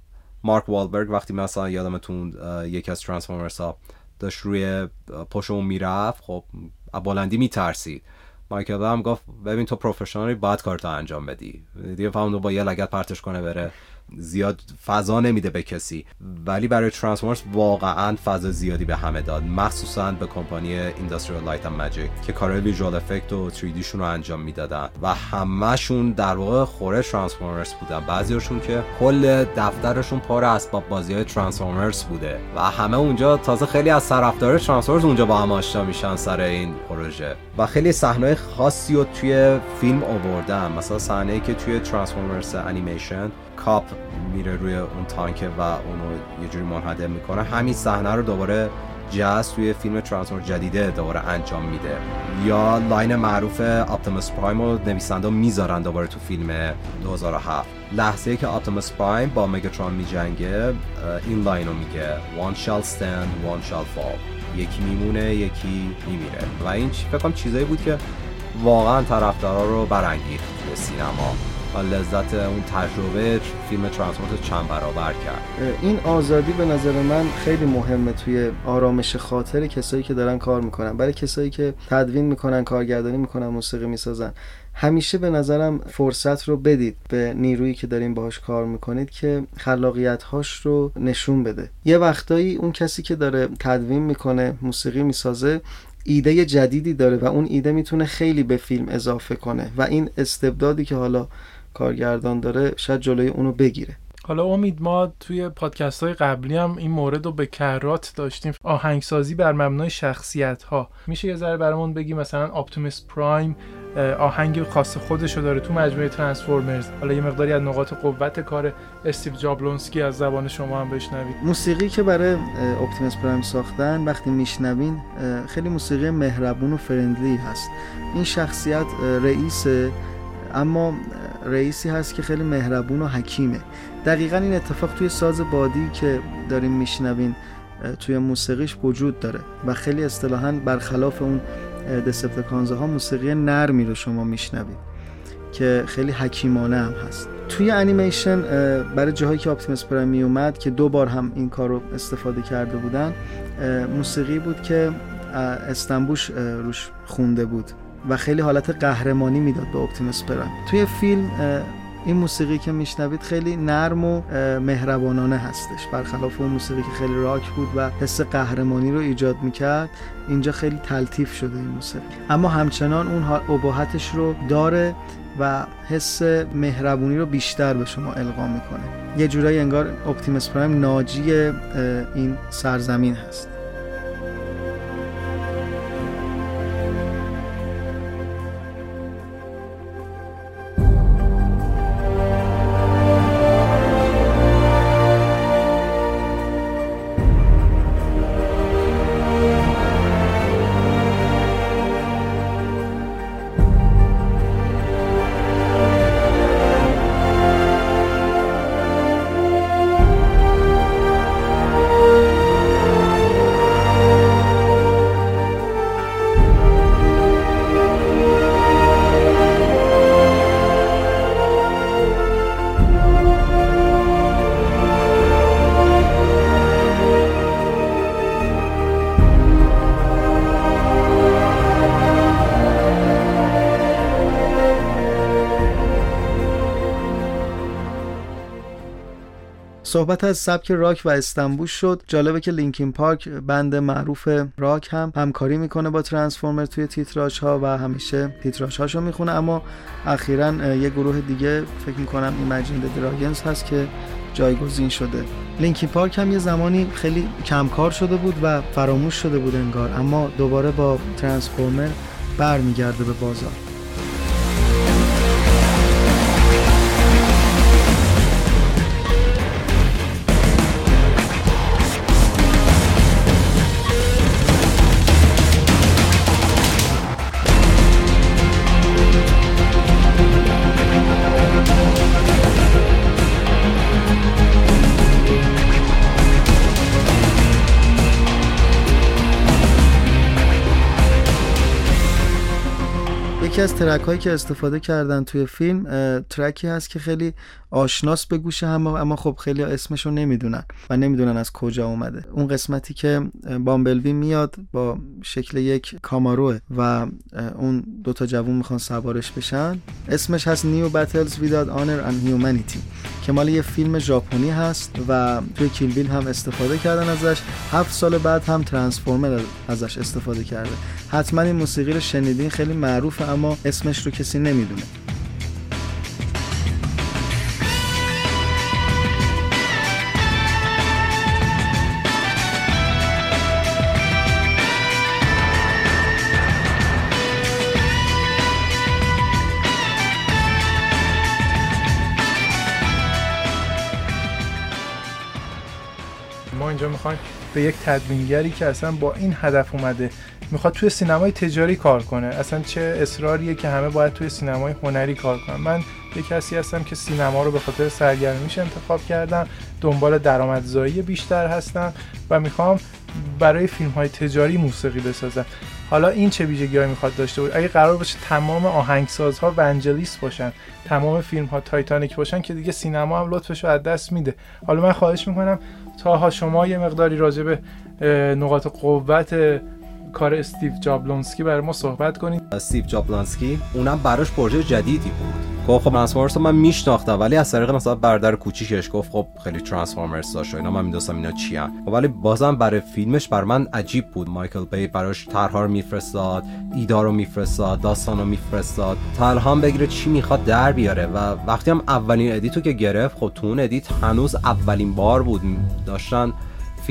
مارک والبرگ وقتی مثلا یادمتون یکی از ترانسفورمرز ها داشت روی پشمون می‌رفت خب بلندی میترسید مایکل هم گفت ببین تو پروفشنالی باید کارتو انجام بدی. دیگه فهمون با یه لگد پرتش کنه بره. زیاد فضا نمیده به کسی. ولی برای Transformers واقعا فضا زیادی به همه داد. مخصوصا به کمپانی Industrial Light & Magic که کارهای visual effect و 3D شون رو انجام می‌دادن. و همهشون در واقع خوره Transformers بودن. بعضیشون که کل دفترشون پر اسباب بازی های Transformers بوده. و همه اونجا تازه خیلی از طرفدار Transformers اونجا با هم آشنا میشن سر این پروژه. و خیلی صحنه خاصی رو توی فیلم آوردن. مثلا صحنه که توی Transformers انیمیشن کاپ میره روی اون تانک و اونو یه جوری منهدم می‌کنه. همین صحنه رو دوباره جاز توی فیلم Transformer جدیده دوباره انجام میده. یا line معروف آپتیموس پرایم رو نویسنده می‌ذارن دوباره تو فیلم 2007 لحظه که آپتیموس پرایم با مگاترون میجنگه این line رو میگه. One shall stand one shall fall. یکی میمونه یکی میمیره. و این فکر کنم چیزایی بود که واقعا طرفدارا رو برانگیخت به سینما. و لذت اون تجربه فیلم ترانسپورت چند برابر کرد. این آزادی به نظر من خیلی مهمه توی آرامش خاطر کسایی که دارن کار می‌کنن. برای کسایی که تدوین می‌کنن کارگردانی می‌کنن موسیقی می‌سازن. همیشه به نظرم فرصت رو بدید به نیرویی که دارین باهاش کار می‌کنید که خلاقیت هاش رو نشون بده. یه وقتایی اون کسی که داره تدوین می‌کنه موسیقی می‌سازه ایده جدیدی داره و اون ایده می‌تونه خیلی به فیلم اضافه کنه. و این استبدادی که حالا کارگردان داره شاید جلوی اونو بگیره. حالا امید ما توی پادکست های قبلی هم این مورد رو به کرات داشتیم. آهنگسازی بر مبنای شخصیت ها میشه یه ذره برامون بگی مثلا آپتیمس پرایم آهنگ خاص خودش رو داره تو مجموعه Transformers حالا یه مقداری از نقاط قوت کار استیو جابلونسکی از زبان شما هم بشنوید. موسیقی که برای اپتیمس پرایم ساختن وقتی میشنوین خیلی موسیقی مهربون و friendly هست. این شخصیت رئیسه اما رئیسی هست که خیلی مهربون و حکیمه. دقیقا این اتفاق توی ساز بادی که داریم میشنوین توی موسیقیش وجود داره و خیلی اصطلاحا برخلاف اون دسپتکانزه ها موسیقی نرمی رو شما میشنوید که خیلی حکیمانه هم هست. توی انیمیشن برای جاهایی که آپتیمس پرایم می اومد که دو بار هم این کار رو استفاده کرده بودن موسیقی بود که استنبوش روش خونده بود. و خیلی حالت قهرمانی می‌داد به اپتیموس پرایم. توی فیلم این موسیقی که میشنوید خیلی نرم و مهربانانه هستش. برخلاف اون موسیقی که خیلی راک بود و حس قهرمانی رو ایجاد می‌کرد اینجا خیلی تلطیف شده این موسیقی. اما همچنان اون ابهتش رو داره و حس مهربونی رو بیشتر به شما القا می‌کنه. یه جورایی انگار اپتیموس پرایم ناجی این سرزمین هست. صحبت از سبک راک و استنبول شد. جالبه که لینکین پارک بند معروف راک هم همکاری می‌کنه با ترانسفورمر توی تیتراژ ها و همیشه تیتراژ هاشو می‌خونه. اما اخیرا یه گروه دیگه فکر می‌کنم ایمجین دراگنز هست که جایگزین شده. لینکین پارک هم یه زمانی خیلی کمکار شده بود و فراموش شده بود انگار. اما دوباره با ترانسفورمر برمیگرده به بازار. یکی از ترک هایی که استفاده کردن توی فیلم ترکی هست که خیلی آشناس به گوش هم اما خب خیلی اسمش رو نمی‌دونن و نمی‌دونن از کجا اومده. اون قسمتی که بامبلوی میاد با شکل یک کاماروه و اون دوتا جوون می‌خوان سوارش بشن اسمش هست نیو بتلز ویداد آنر and هیومانیتی که مال یه فیلم ژاپنی هست و توی کیل هم استفاده کردن ازش. هفت سال بعد هم ترانسفورمر ازش استفاده کرده. حتما این موسیقی رو شنیدین خیلی معروفه اما اسمش رو کسی نمی‌دونه. می‌خوایم به یک تدوینگری که اصلا با این هدف اومده می‌خواد توی سینمای تجاری کار کنه. اصلا چه اصراریه که همه باید توی سینمای هنری کار کنن. من یه کسی هستم که سینما رو به خاطر سرگرمیش انتخاب کردم دنبال درآمدزایی بیشتر هستم و می‌خوام برای فیلم های تجاری موسیقی بسازن حالا این چه ویژگی می‌خواد داشته بود اگه قرار باشه تمام آهنگسازها ونجلیس باشن تمام فیلم ها تایتانیک باشن که دیگه سینما هم لطفش رو از دست میده. حالا من خواهش می‌کنم طاها شما یه مقداری راجع به نقاط قوت کار استیو جابلونسکی برای ما صحبت کنید. استیو جابلونسکی اونم براش پروژه جدیدی بود. گفت خب Transformers من میشناختم ولی از طریق مثلا برادر کوچیکش گفت خب خیلی Transformers داشت اینا من می‌دونستم اینا چی خب ولی بازم برای فیلمش بر من عجیب بود. مایکل بی براش طرحها رو میفرستاد ایده‌ها رو میفرستاد داستان رو میفرستاد. تا الهام بگیره چی می‌خواد در بیاره و وقتی هم اولین edit و که گرفت خب تو اون edit هنوز اولین بار بود. داشتن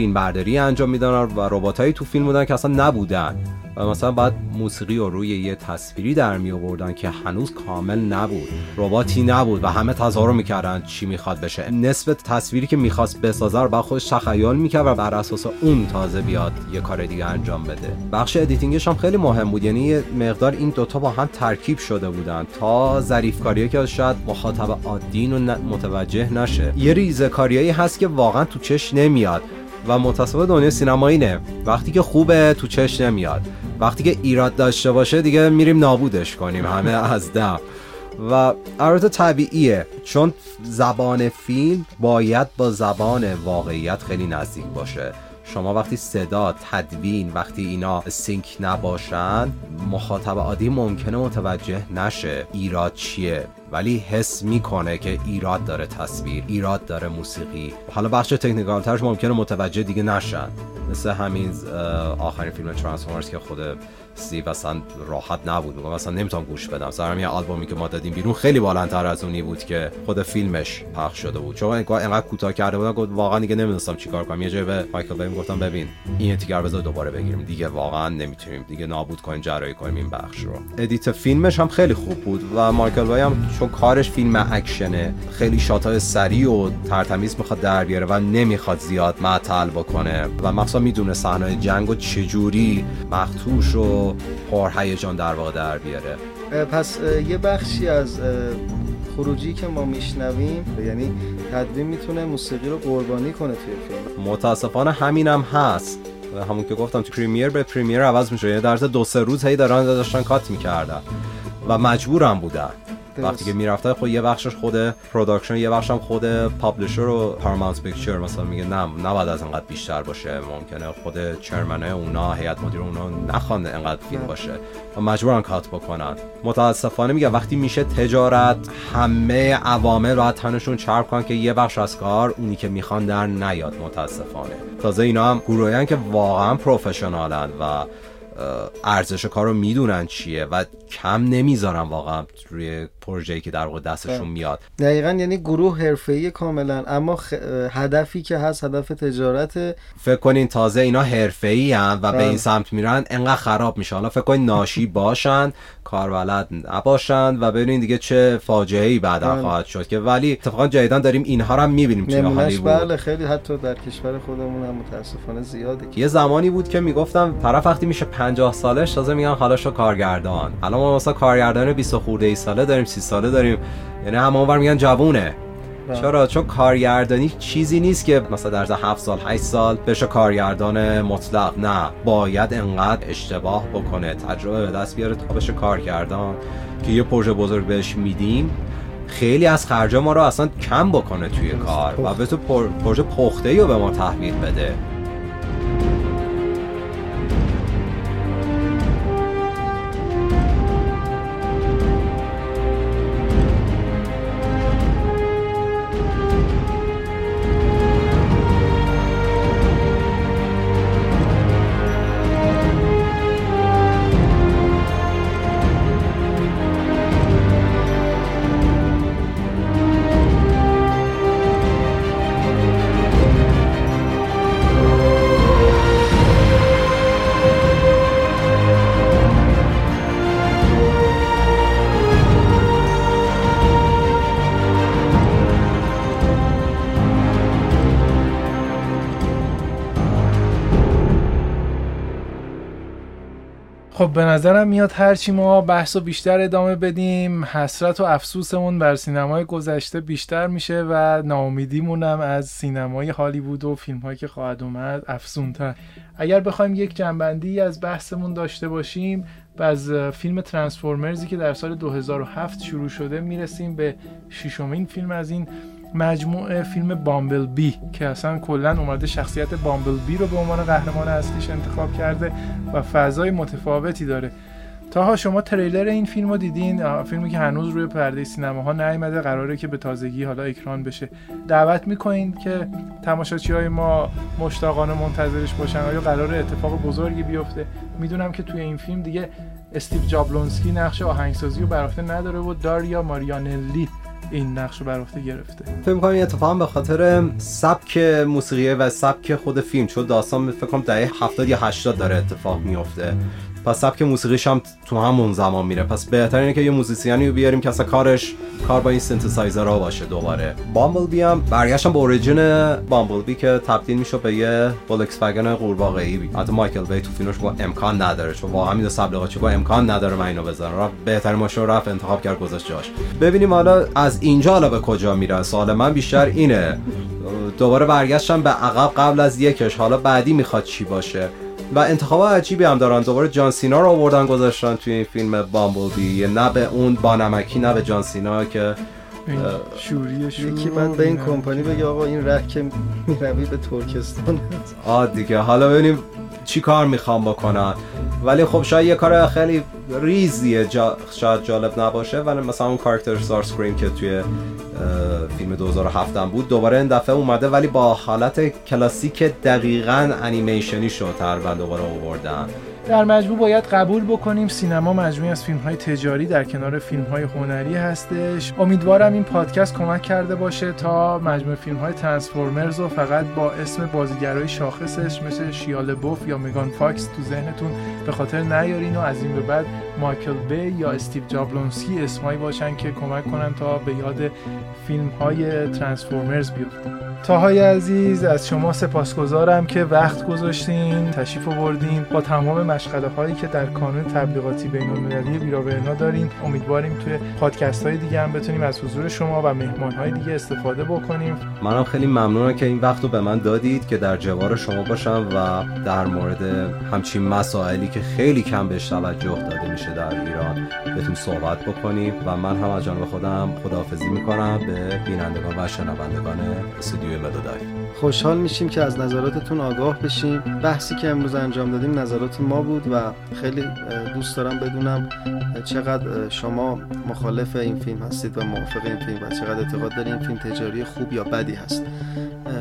فیلم برداری انجام میدن و رباتایی تو فیلم بودن که اصلا نبودن. و مثلا بعد موسیقی رو روی یه تصویری در می آوردن که هنوز کامل نبود. رباتی نبود و همه تظاهر می‌کردن چی می‌خواد بشه. نصف تصویری که می‌خواست بسازه رو بعد خودش تخیل می‌کرد و بر اساس اون تازه بیاد یه کار دیگه انجام بده. بخش editing ش هم خیلی مهم بود. یعنی مقدار این دوتا با هم ترکیب شده بودن تا ظریف کاریه که شاید مخاطب عادی و متوجه نشه. یه ریزه کاریایی هست که واقعا تو چش نمیاد. و متصابه دنیا سینما اینه. وقتی که خوبه تو چش نمیاد. وقتی که ایراد داشته باشه دیگه میریم نابودش کنیم همه از دم. و البته طبیعیه. چون زبان فیلم باید با زبان واقعیت خیلی نزدیک باشه. شما وقتی صدا تدوین وقتی اینا سینک نباشن مخاطب عادی ممکنه متوجه نشه ایراد چیه. ولی حس می‌کنه که ایراد داره تصویر ایراد داره موسیقی. حالا بخش تکنیکال ترش ممکنه متوجه دیگه نشن. مثل همین آخرین فیلم Transformers که خود استیو اصلا راحت نبود. میگم اصلا نمی‌تونم گوش بدم. سرم یه آلبومی که ما دادیم بیرون خیلی بالاتر از اونی بود که خود فیلمش پخش شده بود. چون اینقدر کوتاه کرده بودن گفت واقعا دیگه نمی‌دونستم چیکار کنم. یه جای به مایکل بی هم گفتم ببین این تیکه رو بذار دوباره بگیریم. دیگه واقعا نمی‌تونیم. دیگه نابود کنیم اجرایی کنیم این بخش رو. edit فیلمش هم خیلی خوب بود و مایکل بای هم چون کارش فیلم اکشنه خیلی shot ای سریع و ترتمیز می‌خواد در بیاره و نمی‌خواد زیاد معطل بکنه. و مخصوصا می‌دونه صحنه جنگ و چجوری مخدوش و پر هیجان در واقع در بیاره. پس یه بخشی از خروجی که ما میشنویم یعنی تدوین می‌تونه موسیقی رو قربانی کنه توی فیلم. متاسفانه همینم هست. همون که گفتم تو فریم به فریم عوض میشه. یه درز دو سه روز هی دارن داشتن cut می‌کردن. و مجبورم بودن. وقتی که می‌رفته خود یه بخشش خود production یه بخشم خود publisher و Paramount Picture مثلا میگه نه نباید از انقدر بیشتر باشه. ممکنه خود chairman ه اونا هیئت مدیره اونا نخوان انقدر فیلم باشه. و مجبورن کات بکنن. متاسفانه میگه وقتی میشه تجارت همه عوامل راحت تنشون چرب کنن که یه بخش از کار اونی که می‌خوان در نیاد. متاسفانه. تازه اینا هم گروهی که واقعا پروفشنالن و ارزش کار رو می‌دونن چیه و کم نمی‌ذارن واقعا روی پروژه‌ای که در واقع دستشون میاد. دقیقا یعنی گروه حرفه‌ای کاملا اما هدفی که هست هدف تجارت فکر کنین تازه اینا حرفه‌ای هم و به این بله. سمت میرن انقدر خراب میشه. حالا فکر کنین ناشی باشن کاربلد نباشن و ببینین دیگه چه فاجعه ای بعدا بله. خواهد شد که. ولی اتفاقا جدیدن داریم اینها رو هم می‌بینیم توی هالیوود. بله خیلی حتی در کشور خودمون هم متاسفانه زیاده. یه زمانی بود که می‌گفتم طرف وقتی میشه 50 سالش تازه میگن حالا شو کارگردان. الان ما مثلا کارگردان 20 خورده ای ساله داریم 30 ساله داریم. یعنی همون میگن جوونه. بله. چرا؟ چون کارگردانی چیزی نیست که مثلا در 7 سال 8 سال بشه کارگردان مطلق. نه. باید انقدر اشتباه بکنه تجربه به دست بیاره تا بشه کارگردان. که یه پروژه بزرگ بهش میدیم خیلی از خرج ما رو اصلا کم بکنه توی کار و به تو پروژه پخته رو به ما تحویل بده. خب به نظرم میاد هرچی ما بحث و بیشتر ادامه بدیم حسرت و افسوسمون بر سینمای گذشته بیشتر میشه و ناامیدیمون هم از سینمای هالیوود و فیلم هایی که خواهد اومد افسونتر اگر بخوایم یک جنبندی از بحثمون داشته باشیم و از فیلم ترانسفورمرزی که در سال 2007 شروع شده می‌رسیم به ششمین فیلم از این مجموعه فیلم بامبل بی که اصلا کلا اومده شخصیت بامبل بی رو به عنوان قهرمان اصلیش انتخاب کرده و فضای متفاوتی داره. تاها شما تریلر این فیلم رو دیدین؟ فیلمی که هنوز روی پرده سینماها نیامده قراره که به تازگی حالا اکران بشه. دعوت می‌کنین که تماشاچی های ما مشتاقانه منتظرش باشن؟ آیا قرار اتفاق بزرگی بیفته؟ می‌دونم که توی این فیلم دیگه استیو جابلونسکی نقش آهنگسازی رو بر نداره و داریا ماریانلی این نقش رو بر گرفته. فکر می‌کنم این اتفاق به خاطر سبک موسیقی و سبک خود فیلم چون داستان فکر کنم دهه 70 یا 80 داره اتفاق میفته پس سبک موسیقیش هم تو همون زمان میره. پس بهتر اینه که یه musician ی رو بیاریم که اصلا کارش کار با این سینتسایزر ها باشه دوباره. بامبل بی هم برگشتم به origin بامبل بی که تبدیل میشه به یه فولکس واگن قورباغه‌ای. حتی مایکل بی تو فیلمش با امکان نداره چون واقعا میده چه با امکان نداره من اینو بزنم رفت بهترین ماشین رفت انتخاب کرد گذاشت جاش. ببینیم حالا از اینجا حالا به کجا میره. سوال من بیشتر اینه. دوباره برگشتم به عقب قبل از یکش. حالا بعدی می‌خواد چی باشه؟ و انتخاب عجیبی هم دارن. دوباره جان سینا رو آوردن گذاشتن توی این فیلم بامبل نه به اون بانمکی نه به جان سینا که شوری یکی من به این کمپانی بگه آقا این ره که می‌روی به ترکستان. آ دیگه. حالا ببینیم چی کار می‌خوام بکنن ولی خب شاید یه کار خیلی ریزیه جا شاید جالب نباشه ولی مثلا اون کارکتر ستار سکرین که توی فیلم 2007 هم بود دوباره این دفعه اومده ولی با حالت کلاسیک دقیقا انیمیشنی شد تقریبا دوباره آوردن. در مجموع باید قبول بکنیم سینما مجموعی از فیلم های تجاری در کنار فیلم های هنری هستش. امیدوارم این پادکست کمک کرده باشه تا مجموعه فیلم های Transformers رو فقط با اسم بازیگرای شاخصش مثل شایا لابوف یا مگان فاکس تو ذهنتون به خاطر نیارین و از این به بعد مایکل بی یا استیو جابلونسکی اسمایی باشن که کمک کنن تا به یاد فیلم های ترانسفورمرز بیفتن. تاهای عزیز از شما سپاسگزارم که وقت گذاشتین تشریف آوردین. با تمام مشغله هایی که در کانون تبلیغاتی بین المللی ویراورنا داریم. امیدواریم توی پادکست های دیگه هم بتونیم از حضور شما و مهمان های دیگه استفاده بکنیم. منم خیلی ممنونم که این وقت رو به من دادید که در جوار شما باشم و در مورد همچین مسائلی که خیلی کم بهش توجه داده میشه در ایران بتونیم صحبت بکنیم. و من هم از جانب خودم خداحافظی می‌کنم به بینندگان و شنوندگان استودیوی مدودای خوشحال میشیم که از نظراتتون آگاه بشیم. بحثی که امروز انجام دادیم نظرات ما بود و خیلی دوست دارم بدونم چقدر شما مخالف این فیلم هستید و موافق این فیلم و چقدر اعتقاد دارید این فیلم تجاری خوب یا بدی هست.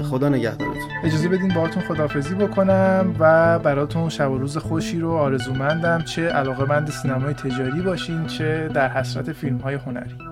خدا نگهدارتون. اجازه بدین باهاتون خدافزی بکنم و براتون شب و روز خوشی رو آرزومندم چه علاقه مند سینمای تجاری باشین چه در حسرت فیلم های هنری.